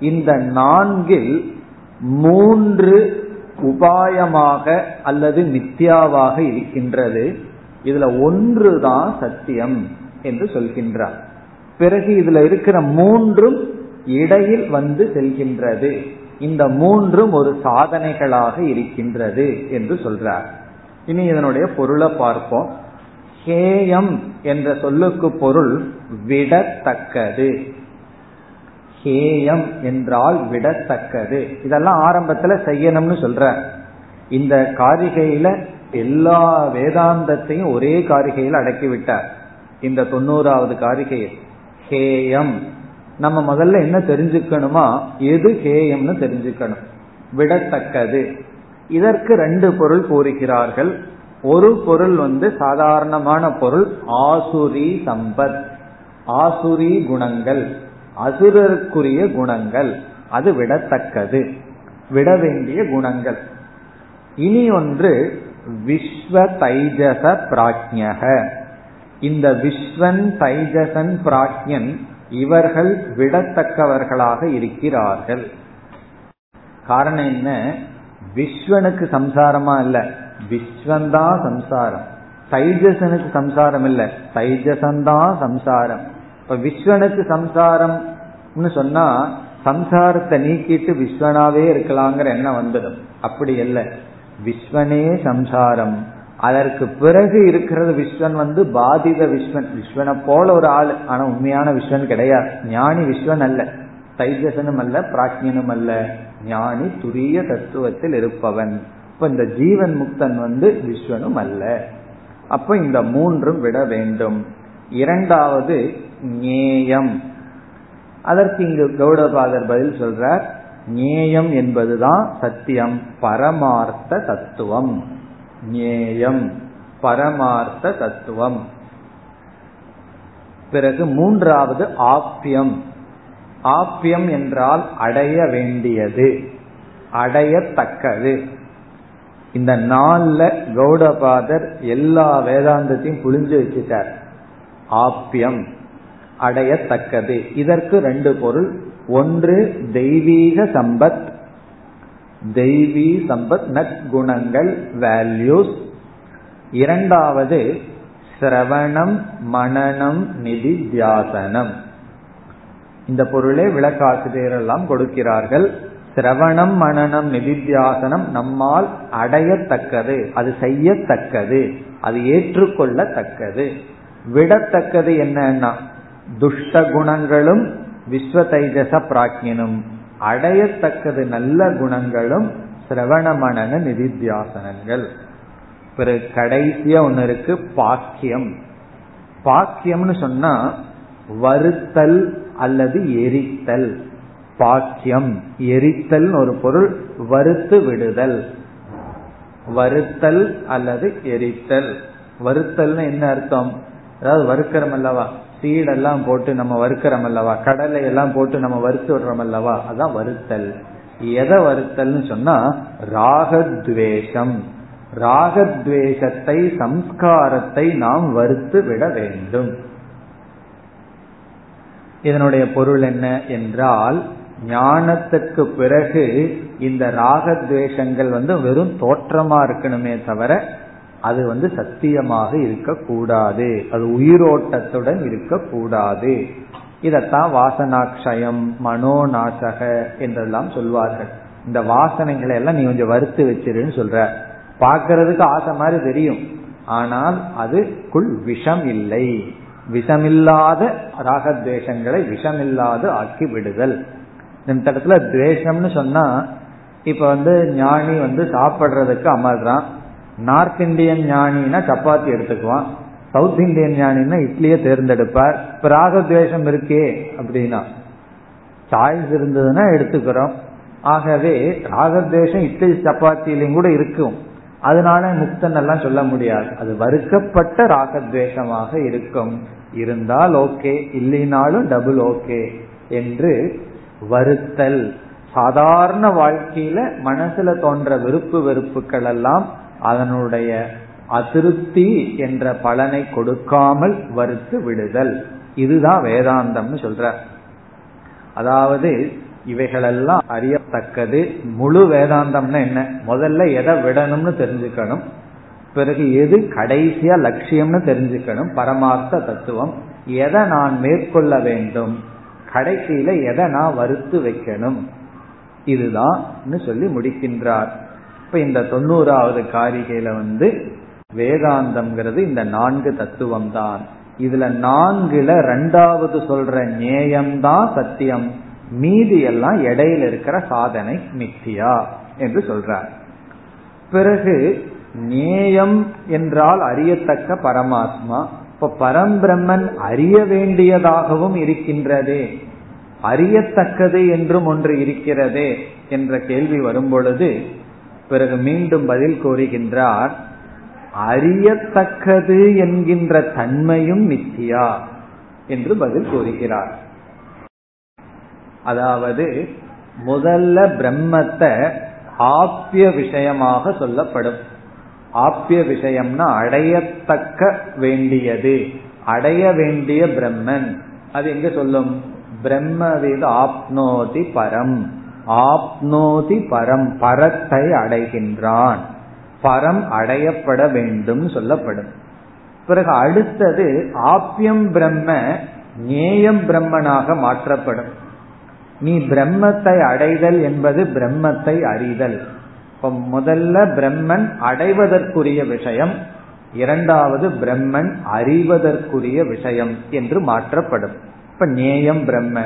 இந்த நான்கில் மூன்று உபாயமாக அல்லது மித்யாவாக இருக்கின்றது. இதுல ஒன்று தான் சத்தியம் என்று சொல்கின்றார். பிறகு இதுல இருக்கிற மூன்றும் இடையில் வந்து செல்கின்றது. இந்த மூன்றும் ஒரு சாதனைகளாக இருக்கின்றது என்று சொல்றார். இனி இதனுடைய பொருளை பார்ப்போம். ஹேயம் என்ற சொல்லுக்கு பொருள் விடத்தக்கது. ஹேயம் என்றால் விடத்தக்கது. இதெல்லாம் ஆரம்பத்துல செய்யணும்னு சொல்ற. இந்த காரிகையில எல்லா வேதாந்தத்தையும் ஒரே காரிகையில் அடக்கி விட்டார் இந்த தொண்ணூறாவது காரிகையில் ஹேயம் நம்ம முதல்ல என்ன தெரிஞ்சுக்கணுமா? எது ஹேயம்னு தெரிஞ்சுக்கணும். விடத்தக்கது. இதற்கு ரெண்டு பொருள் கூறுகிறார்கள். ஒரு பொருள் வந்து சாதாரணமான பொருள் ஆசுரி சம்பத். ஆசுரி குணங்கள். அசுரருக்குரிய குணங்கள். அது விடத்தக்கது. விட வேண்டிய குணங்கள். இனி ஒன்று விஸ்வ தைஜச பிராஜ்யக. இந்த விஸ்வன் தைஜசன் பிராஜ்யன் இவர்கள் விடத்தக்கவர்களாக இருக்கிறார்கள். காரணம் என்ன? விஸ்வனுக்கு சம்சாரமா இல்ல. விஸ்வந்தான் சம்சாரம். தைஜசனுக்கு சம்சாரம் இல்ல. தைஜசந்தான் சம்சாரம். இப்ப விஸ்வனுக்கு சம்சாரம்னு சொன்னா சம்சாரத்தை நீக்கிட்டு விஸ்வனாவே இருக்கலாங்கிற எண்ணம் வந்துடும் அப்படி இல்லை. விஸ்வனே சம்சாரம். அதற்கு பிறகு இருக்கிறது விஸ்வன் வந்து பாதித விஸ்வன். விஸ்வனை போல ஒரு ஆள். ஆனா உண்மையான விஸ்வன் கிடையாது. ஞானி விஸ்வன் அல்ல. தைஜசனும் அல்ல பிராஜ்யனும் அல்ல. ஞானி துரிய தத்துவத்தில் இருப்பவன். இப்ப இந்த ஜீவன் முக்தன் வந்து விஸ்வனும் அல்ல. அப்ப இந்த மூன்றும் விட வேண்டும். இரண்டாவது ஞேயம். அதற்கு இங்கு கௌடபாதர் பதில் சொல்றார் ஞேயம் என்பதுதான் சத்தியம் பரமார்த்த தத்துவம். ஞேயம் பரமார்த்த தத்துவம். பிறகு மூன்றாவது ஆப்பியம் ஆப்பியம் என்றால் அடைய வேண்டியது அடையத்தக்கது. இந்த நாள்ல கௌடபாதர் எல்லா வேதாந்தத்தையும் புளிஞ்சு வச்சுட்டார். ஆப்பியம் அடையத்தக்கது. இதற்கு ரெண்டு பொருள். ஒன்று தெய்வீக சம்பத் தெய்வீ சம்பத் நற்குணங்கள் வேல்யூஸ் இரண்டாவது சிரவணம் மனநம் நிதித்தியாசனம் இந்த பொருளே விளக்காசிரியர் எல்லாம் கொடுக்கிறார்கள். சிரவணம் மனநம் நிதித்தியாசனம் நம்மால் அடையத்தக்கது. அது செய்யத்தக்கது. அது ஏற்றுக்கொள்ளத்தக்கது. விடத்தக்கது என்னன்னா துஷ்ட குணங்களும் விஸ்வ தைஜச பிராக்யனும் அடையத்தக்கது நல்ல குணங்களும் சிரவண மனன நிதித்தியாசனங்கள். பிறகு கடைசியா ஒன்னு இருக்கு பாக்கியம். பாக்கியம்னு சொன்னா வருத்தல் அல்லது எரித்தல். பாக்கியம் எரித்தல் ஒரு பொருள் வறுத்து விடுதல். வருத்தல் அல்லது எரித்தல். வருத்தல்னு என்ன அர்த்தம்? அதாவது வறுக்கிறோம் அல்லவா சீடெல்லாம் போட்டு நம்ம வறுக்கிறோம் அல்லவா கடலை எல்லாம் போட்டு நம்ம வறுத்து விடுறோம் அல்லவா அதான் வருத்தல். எதை வருத்தல்னு சொன்னா ராகத்வேஷம். ராகத்வேஷத்தை சம்ஸ்காரத்தை நாம் வறுத்து விட வேண்டும். இதனுடைய பொருள் என்ன என்றால் ஞானத்துக்கு பிறகு இந்த ராகத்வேஷங்கள் வந்து வெறும் தோற்றமா இருக்கணுமே தவிர அது வந்து சத்தியமாக இருக்கக்கூடாது. அது உயிரோட்டத்துடன் இருக்கக்கூடாது. இதத்தான் வாசனாட்சயம் மனோநாசக என்றெல்லாம் சொல்வார்கள். இந்த வாசனைகளை எல்லாம் நீ கொஞ்சம் வறுத்து வச்சிருன்னு சொல்ற. பார்க்கறதுக்கு ஆசை மாதிரி தெரியும். ஆனால் அதுக்குள் விஷம் இல்லை. விஷமில்லாத ராகத்வேஷங்களை விஷமில்லாத ஆக்கி விடுதல். இந்த இடத்துல துவேஷம்னு சொன்னா இப்ப வந்து ஞானி வந்து சாப்பிடுறதுக்கு அமர்றான். நார்த் இந்தியன் ஞானினா சப்பாத்தி எடுத்துக்குவான். சவுத் இந்தியன் ஞானினா இட்லியை தேர்ந்தெடுப்பார். இப்ப ராகத்வேஷம் இருக்கே அப்படின்னா சாய்ஸ் இருந்ததுன்னா எடுத்துக்கிறோம். ஆகவே ராகத்வேஷம் இட்லி சப்பாத்தியிலையும் கூட இருக்கும். அதனால முக்தன் எல்லாம் சொல்ல முடியாது. அது வறுக்கப்பட்ட ராகத்வேஷமாக இருக்கும். இருந்தால் ஓகே இல்லைனாலும் டபுள் ஓகே என்று வருத்தல். சாதாரண வாழ்க்கையில மனசுல தோன்ற விருப்பு வெறுப்புகள் எல்லாம் அதனுடைய அதிருப்தி என்ற பலனை கொடுக்காமல் வறுத்து விடுதல். இதுதான் வேதாந்தம்னு சொல்ற. அதாவது இவைகளெல்லாம் அறியத்தக்கது முழு வேதாந்தம்னா என்ன? முதல்ல எதை விடணும்னு தெரிஞ்சுக்கணும். பிறகு எது கடைசியா லட்சியம்னு தெரிஞ்சுக்கணும். பரமார்த்த தத்துவம். எதை நான் மேற்கொள்ள வேண்டும்? கடைசியில எதை நான் வறுத்து வைக்கணும்? இதுதான் சொல்லி முடிக்கின்றார். இப்ப இந்த தொண்ணூறாவது காரிகையில வந்து வேதாந்தம்ங்கிறது இந்த நான்கு தத்துவம் தான் இதுல நான்குல ரெண்டாவது சொல்ற நேயம்தான் சத்தியம். மீதி எல்லாம் இடையில இருக்கிற சாதனை மித்தியா என்று சொல்றார். பிறகு நேயம் என்றால் அறியத்தக்க பரமாத்மா. இப்ப பரம்பிரம்மன் அறிய வேண்டியதாகவும் இருக்கின்றதே. அறியத்தக்கது என்றும் ஒன்று இருக்கிறதே என்ற கேள்வி வரும் பொழுது பிறகு மீண்டும் பதில் கூறுகின்றார் அறியத்தக்கது என்கின்ற தன்மையும் மித்தியா என்று பதில் கூறுகிறார். அதாவது முதல்ல பிரம்மத்தை ஆப்பிய விஷயமாக சொல்லப்படும். ஆப்பிய விஷயம்னா அடையத்தக்க வேண்டியது அடைய வேண்டிய பிரம்மன். அது எங்க சொல்லும்? பிரம்மவித ஆப்னோதி பரம். ஆப்னோதி பரம் பரத்தை அடைகின்றான். பரம் அடையப்பட வேண்டும் சொல்லப்படும். பிறகு அடுத்தது ஆப்யம் பிரம்ம நேயம் பிரம்மனாக மாற்றப்படும். நீ பிரம்மத்தை அடைதல் என்பது பிரம்மத்தை அறிதல். இப்ப முதல்ல பிரம்மன் அடைவதற்குரிய விஷயம் இரண்டாவது பிரம்மன் அறிவதற்குரிய விஷயம் என்று மாற்றப்படும். இப்ப நேயம் பிரம்ம.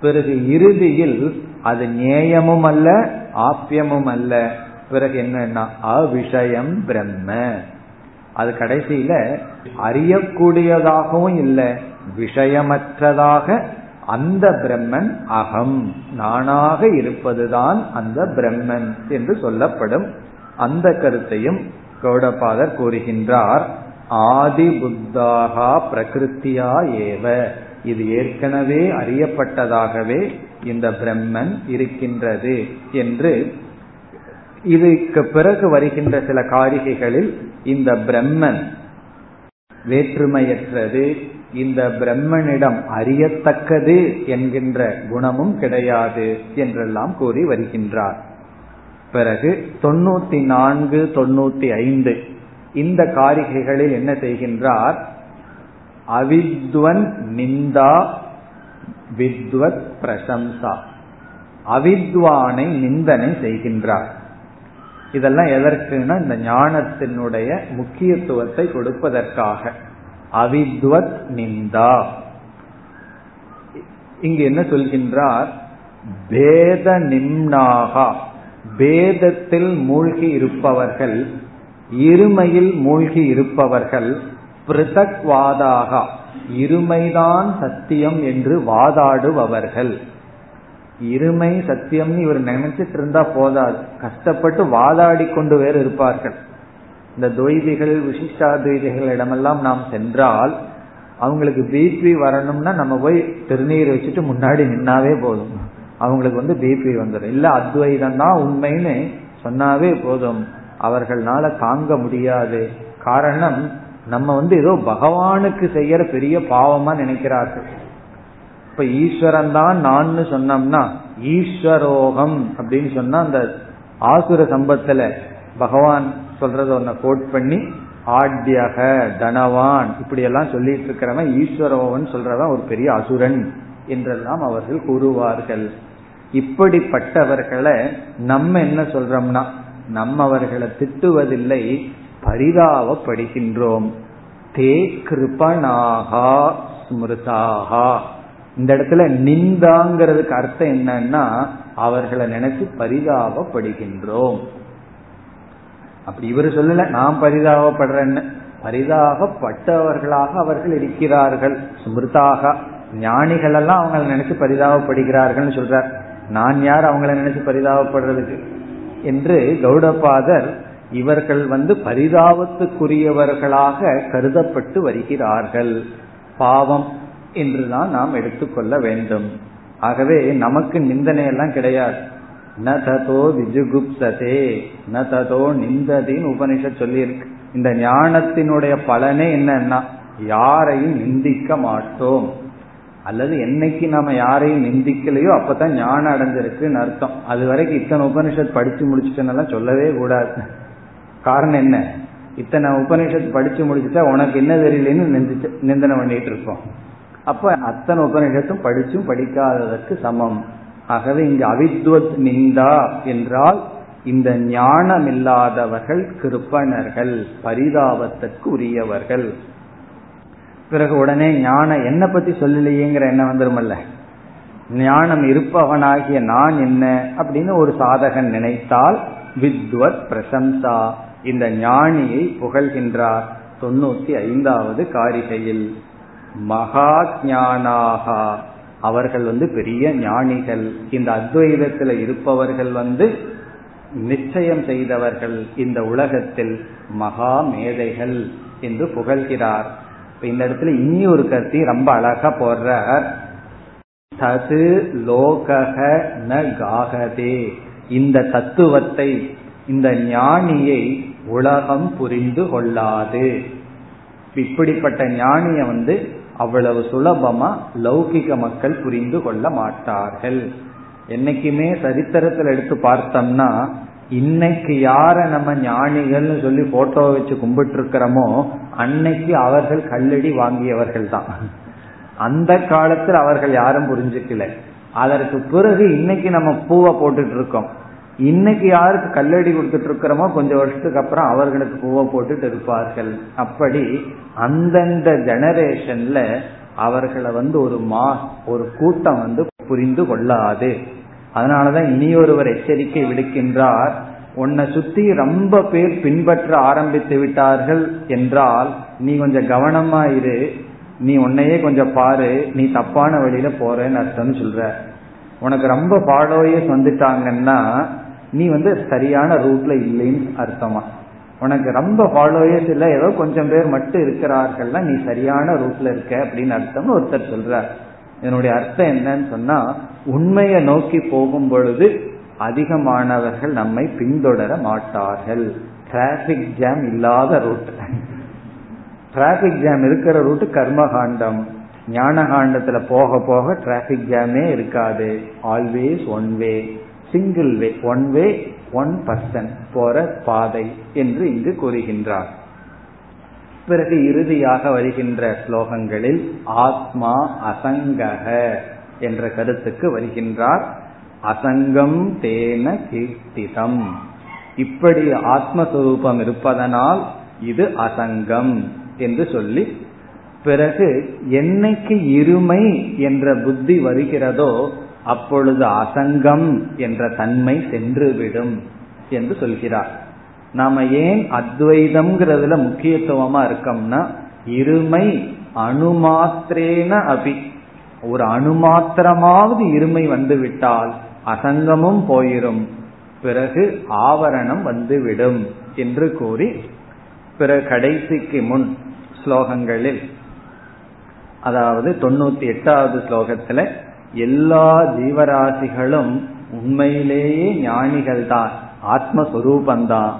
பிறகு இறுதியில் அது நேயமும் அல்ல ஆப்பியமும் அல்ல பிறகு என்னன்னா அவிஷயம் பிரம்ம. அது கடைசியில அறியக்கூடியதாகவும் இல்லை விஷயமற்றதாக அந்த பிரம்மன் அகம். நானாக இருப்பதுதான் அந்த பிரம்மன் என்று சொல்லப்படும். அந்த கருத்தையும் கௌடபாதர் கூறுகின்றார். ஆதி புத்தாகா பிரகிருத்தியா ஏவ. இது ஏற்கனவே அறியப்பட்டதாகவே இந்த பிரம்மன் இருக்கின்றது என்று இதுக்கு பிறகு வருகின்ற சில காரிகைகளில் இந்த பிரம்மன் வேற்றுமையற்றது. இந்த பிரம்மனிடம் அறியத்தக்கது என்கின்ற குணமும் கிடையாது என்றெல்லாம் கூறி வருகின்றார். பிறகு தொண்ணூத்தி நான்கு தொண்ணூத்தி ஐந்து இந்த காரிகைகளில் என்ன செய்கின்றார்? அவித்வன் நிந்தா வித்வத் பிரசம்சா. அவித்வானை நிந்தனை செய்கின்றார். இதெல்லாம் எதற்குன்னா இந்த ஞானத்தினுடைய முக்கியத்துவத்தை கொடுப்பதற்காக. அவித்வத் நிந்தா. இங்கு என்ன சொல்கின்றார்? பேத நிம்னாகா. பேதத்தில் மூழ்கி இருப்பவர்கள் இருமையில் மூழ்கி இருப்பவர்கள் பிருதக்வாதாக. இருமைதான் சத்தியம் என்று வாதாடுபவர்கள். இருமை சத்தியம்னு இவர் நினைச்சிட்டு இருந்தா போதாது. கஷ்டப்பட்டு வாதாடி கொண்டு வேறு இருப்பார்கள். இந்த துவைதிகள் விசிஷ்டாத்வைதிகளிடமெல்லாம் நாம் சென்றால் அவங்களுக்கு பிபி வரணும்னா நம்ம போய் திருநீர் வச்சுட்டு முன்னாடி நின்னாவே போதும். அவங்களுக்கு வந்து பிபி வந்துடும் இல்ல அத்வைதம் தான் உண்மைன்னு சொன்னாவே போதும். அவர்களால தாங்க முடியாது. காரணம் நம்ம வந்து ஏதோ பகவானுக்கு செய்யற பெரிய பாவமா நினைக்கிறார்கள். இப்ப ஈஸ்வரன் தான் நான் சொன்னோம்னா ஈஸ்வரோகம் அப்படின்னு சொன்னா அந்த ஆசுர சம்பத்துல பகவான் சொல்றத ஒன்ன கோட் பண்ணி ஆட்யக தனவான் இப்படி எல்லாம் சொல்லிட்டு இருக்கிறவன் ஈஸ்வரோகன் சொல்றவன் ஒரு பெரிய அசுரன் என்றெல்லாம் அவர்கள் கூறுவார்கள். இப்படிப்பட்டவர்களை நம்ம என்ன சொல்றோம்னா நம்ம அவர்களை திட்டுவதில்லை பரிதாபப்படுகின்றோம். தே கிருபனாகா ஸ்மிருதாகா. இந்த இடத்துல நிந்தாங்கிறதுக்கு அர்த்தம் என்னன்னா அவர்களை நினைச்சு பரிதாபப்படுகின்றோம். அப்படி இவர் சொல்லல நான் பரிதாபப்படுறேன்னு. பரிதாபப்பட்டவர்களாக அவர்கள் இருக்கிறார்கள். ஸ்மிருதாக ஞானிகள் எல்லாம் அவங்களை நினைச்சு பரிதாபப்படுகிறார்கள் சொல்றார். நான் யார் அவங்களை நினைச்சு பரிதாபப்படுறதுக்கு? என்று கௌடபாதர் இவர்கள் வந்து பரிதாபத்துக்குரியவர்களாக கருதப்பட்டு வருகிறார்கள். பாவம் என்றுதான் நாம் எடுத்துக்கொள்ள வேண்டும். ஆகவே நமக்கு நிந்தனை எல்லாம் கிடையாது. ந ததோ விஜுகுப்சதே ந ததோ நிந்ததின்னு உபனிஷத் சொல்லியிருக்கு. இந்த ஞானத்தினுடைய பலனே என்னன்னா யாரையும் நிந்திக்க மாட்டோம். அல்லது என்னைக்கு நாம யாரையும் நிந்திக்கலையோ அப்பதான் ஞானம் அடைஞ்சிருக்குன்னு அர்த்தம். அது வரைக்கும் இத்தனை உபனிஷத் படிச்சு முடிச்சுட்டேன்னெல்லாம் சொல்லவே கூடாது. காரணம் என்ன? இத்தனை உபநிஷத்து படிச்சு முடிச்சுட்டா உனக்கு என்ன தெரியலன்னு நிந்தனை பண்ணிட்டு இருக்கோம். அப்ப அத்தனை உபநிஷத்தும் படிச்சும் படிக்காததற்கு சமம். ஆகவே இங்கு அவித்வத் நிந்தா என்றால் இந்த ஞானம் இல்லாதவர்கள் கிருப்பணர்கள் பரிதாபத்திற்கு உரியவர்கள் பிறகு உடனே ஞானம் என்ன பத்தி சொல்லலையேங்கிற என்ன வந்துருமல்ல. ஞானம் இருப்பவனாகிய நான் என்ன அப்படின்னு ஒரு சாதகன் நினைத்தால் வித்வத் பிரசம்சா. இந்த ஞானியை புகழ்கின்றார் தொண்ணூத்தி ஐந்தாவது காரிகையில். மகா ஞானாகா அவர்கள் வந்து பெரிய ஞானிகள். இந்த அத்வைதத்தில் இருப்பவர்கள் வந்து நிச்சயம் செய்தவர்கள் இந்த உலகத்தில் மகா மேதைகள் என்று புகழ்கிறார். இந்த இடத்துல இனி ஒரு கருத்தி ரொம்ப அழகா போடுறார். தது லோகக ந காகதே. இந்த தத்துவத்தை இந்த ஞானியை உலகம் புரிந்து கொள்ளாது. இப்படிப்பட்ட ஞானிய வந்து அவ்வளவு சுலபமா லௌகிக மக்கள் புரிந்து கொள்ள மாட்டார்கள். என்னைக்குமே சரித்திரத்தில் எடுத்து பார்த்தோம்னா இன்னைக்கு யார நம்ம ஞானிகள்னு சொல்லி போட்டோ வச்சு கும்பிட்டு இருக்கிறோமோ அன்னைக்கு அவர்கள் கல்லடி வாங்கியவர்கள் தான். அந்த காலத்தில் அவர்கள் யாரும் புரிஞ்சுக்கல. அதற்கு பிறகு இன்னைக்கு நம்ம பூவை போட்டுட்டு இருக்கோம். இன்னைக்கு யாருக்கு கல்லடி கொடுத்துட்டு இருக்கிறோமோ கொஞ்சம் வருஷத்துக்கு அப்புறம் அவர்களுக்கு பூவை போட்டுட்டு இருப்பார்கள். அப்படி அந்தந்த ஜெனரேஷன்ல அவர்களை வந்து ஒரு மா ஒரு கூட்டம் வந்து புரிந்து கொள்ளாது. அதனாலதான் ஒருவர் எச்சரிக்கை விடுக்கின்றார். உன்னை சுத்தி ரொம்ப பேர் பின்பற்ற ஆரம்பித்து விட்டார்கள் என்றால் நீ கொஞ்சம் கவனமா இரு. நீ உன்னையே கொஞ்சம் பாரு. நீ தப்பான வழியில போறேன்னு அர்த்தம்னு சொல்ற. உனக்கு ரொம்ப ஃபாலோயர்ஸ் வந்துட்டாங்கன்னா நீ வந்து சரியான ரூட்ல இல்லைன்னு அர்த்தமா? உனக்கு ரொம்ப ஃபாலோயர்ஸ் இல்ல ஏதோ கொஞ்சம் பேர் மட்டும் இருக்கிறார்கள்னா நீ சரியான ரூட்ல இருக்க அப்படின்னு அர்த்தம்னு ஒருத்தர் சொல்றார். இதனுடைய அர்த்தம் என்னன்னு சொன்னா உண்மையை நோக்கி போகும் பொழுது அதிகமானவர்கள் நம்மை பின்தொடர மாட்டார்கள். டிராபிக் ஜாம் இல்லாத ரூட் டிராபிக் ஜாம் இருக்கிற ரூட் கர்மகாண்டம். ஞானகாண்டத்துல போக போக டிராபிக் ஜாமே இருக்காது. Always one way single way one way one person போற பாதை என்று இங்கு கூறுகின்றார். பிறகு இறுதியாக வருகின்ற ஸ்லோகங்களில் ஆத்மா அசங்கக என்ற கருத்துக்கு வருகின்றார். அசங்கம் தேன கீர்த்திதம். இப்படி ஆத்மஸ்வரூபம் இருப்பதனால் இது அசங்கம் என்று சொல்லி பிறகு என்னைக்கு இருமை என்ற புத்தி வருகிறதோ அப்பொழுது அசங்கம் என்ற தன்மை சென்றுவிடும் என்று சொல்கிறார். நாம ஏன் அத்வைதம்ங்கிறதுல முக்கியத்துவமா இருக்கோம்னா இருமை அணுமாத்திரேன அபி. ஒரு அணுமாத்திரமாவது இருமை வந்து விட்டால் அசங்கமும் போயிரும். பிறகு ஆவரணம் வந்துவிடும் என்று கூறி பிறகு கடைசிக்கு முன் ஸ்லோகங்களில் அதாவது தொண்ணூத்தி எட்டாவது ஸ்லோகத்துல எல்லா ஜீவராசிகளும் உண்மையிலேயே ஞானிகள் தான் ஆத்மஸ்வரூபந்தான்.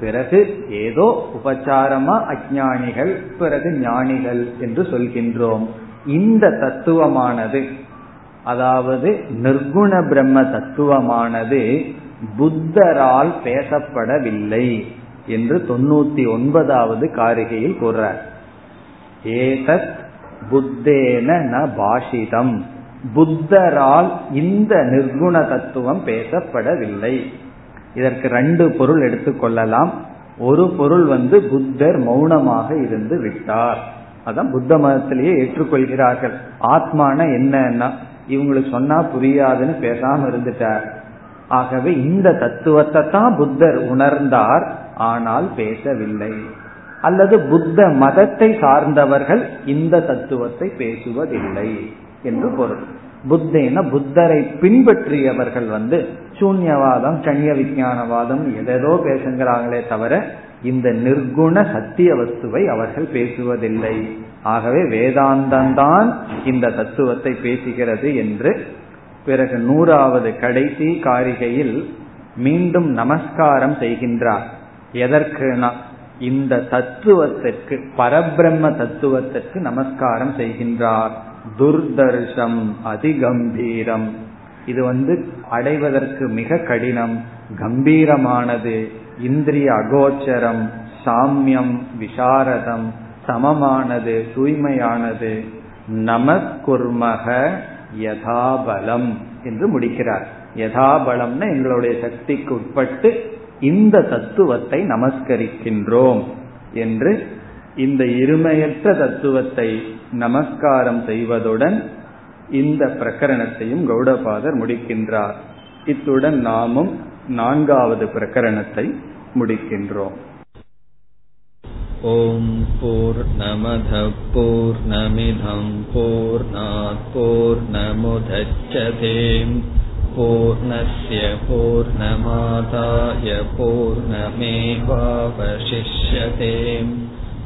பிறகு ஏதோ உபச்சாரமா அஜானிகள் பிறகு ஞானிகள் என்று சொல்கின்றோம். இந்த தத்துவமானது அதாவது நிர்குண பிரம்ம தத்துவமானது புத்தரால் பேசப்படவில்லை என்று தொண்ணூத்தி ஒன்பதாவது காரிகையில் கூறுறார். ஏதத் புத்தேன ந பாஷிதம். புத்தரால் இந்த நிர்குண தத்துவம் பேசப்படவில்லை. இதற்கு ரெண்டு பொருள் எடுத்துக்கொள்ளலாம் ஒரு பொருள் வந்து புத்தர் மௌனமாக இருந்து விட்டார். அதான் புத்த மதத்திலேயே ஏற்றுக்கொள்கிறார்கள். ஆத்மான என்னன்னா இவங்களுக்கு சொன்னா புரியாதுன்னு பேசாம இருந்துட்டார். ஆகவே இந்த தத்துவத்தை தான் புத்தர் உணர்ந்தார் ஆனால் பேசவில்லை. அல்லது புத்த மதத்தை சார்ந்தவர்கள் இந்த தத்துவத்தை பேசுவதில்லை. என்று பொருள். புத்தேன புத்தரை பின்பற்றியவர்கள் வந்து சூன்யவாதம் கண்ணிய விஞ்ஞானவாதம் எதோ பேசுகிறாங்களே தவிர இந்த நிர்குண சத்திய வஸ்துவை அவர்கள் பேசுவதில்லை. ஆகவே வேதாந்தந்தான் இந்த தத்துவத்தை பேசுகிறது என்று பிறகு நூறாவது கடைசி காரிகையில் மீண்டும் நமஸ்காரம் செய்கின்றார். எதற்குனா இந்த தத்துவத்திற்கு பரபிரம்ம தத்துவத்திற்கு நமஸ்காரம் செய்கின்றார். துர்தர்ஷம் அதிகம்பீரம். இது வந்து அடைவதற்கு மிக கடினம் கம்பீரமானது இந்திரிய அகோச்சரம் சாமியம் விசாரதம் சமமானது தூய்மையானது. நமக்குர்மக யதாபலம் என்று முடிக்கிறார். யதாபலம்னா எங்களுடைய சக்திக்கு உட்பட்டு இந்த தத்துவத்தை நமஸ்கரிக்கின்றோம் என்று இந்த இருமையற்ற தத்துவத்தை நமஸ்காரம் செய்வதுடன் இந்த பிரகரணத்தையும் கௌடபாதர் முடிக்கின்றார். இத்துடன் நாமும் நான்காவது பிரகரணத்தை முடிக்கின்றோம். ஓம் போர் நமத போர் நமிதம்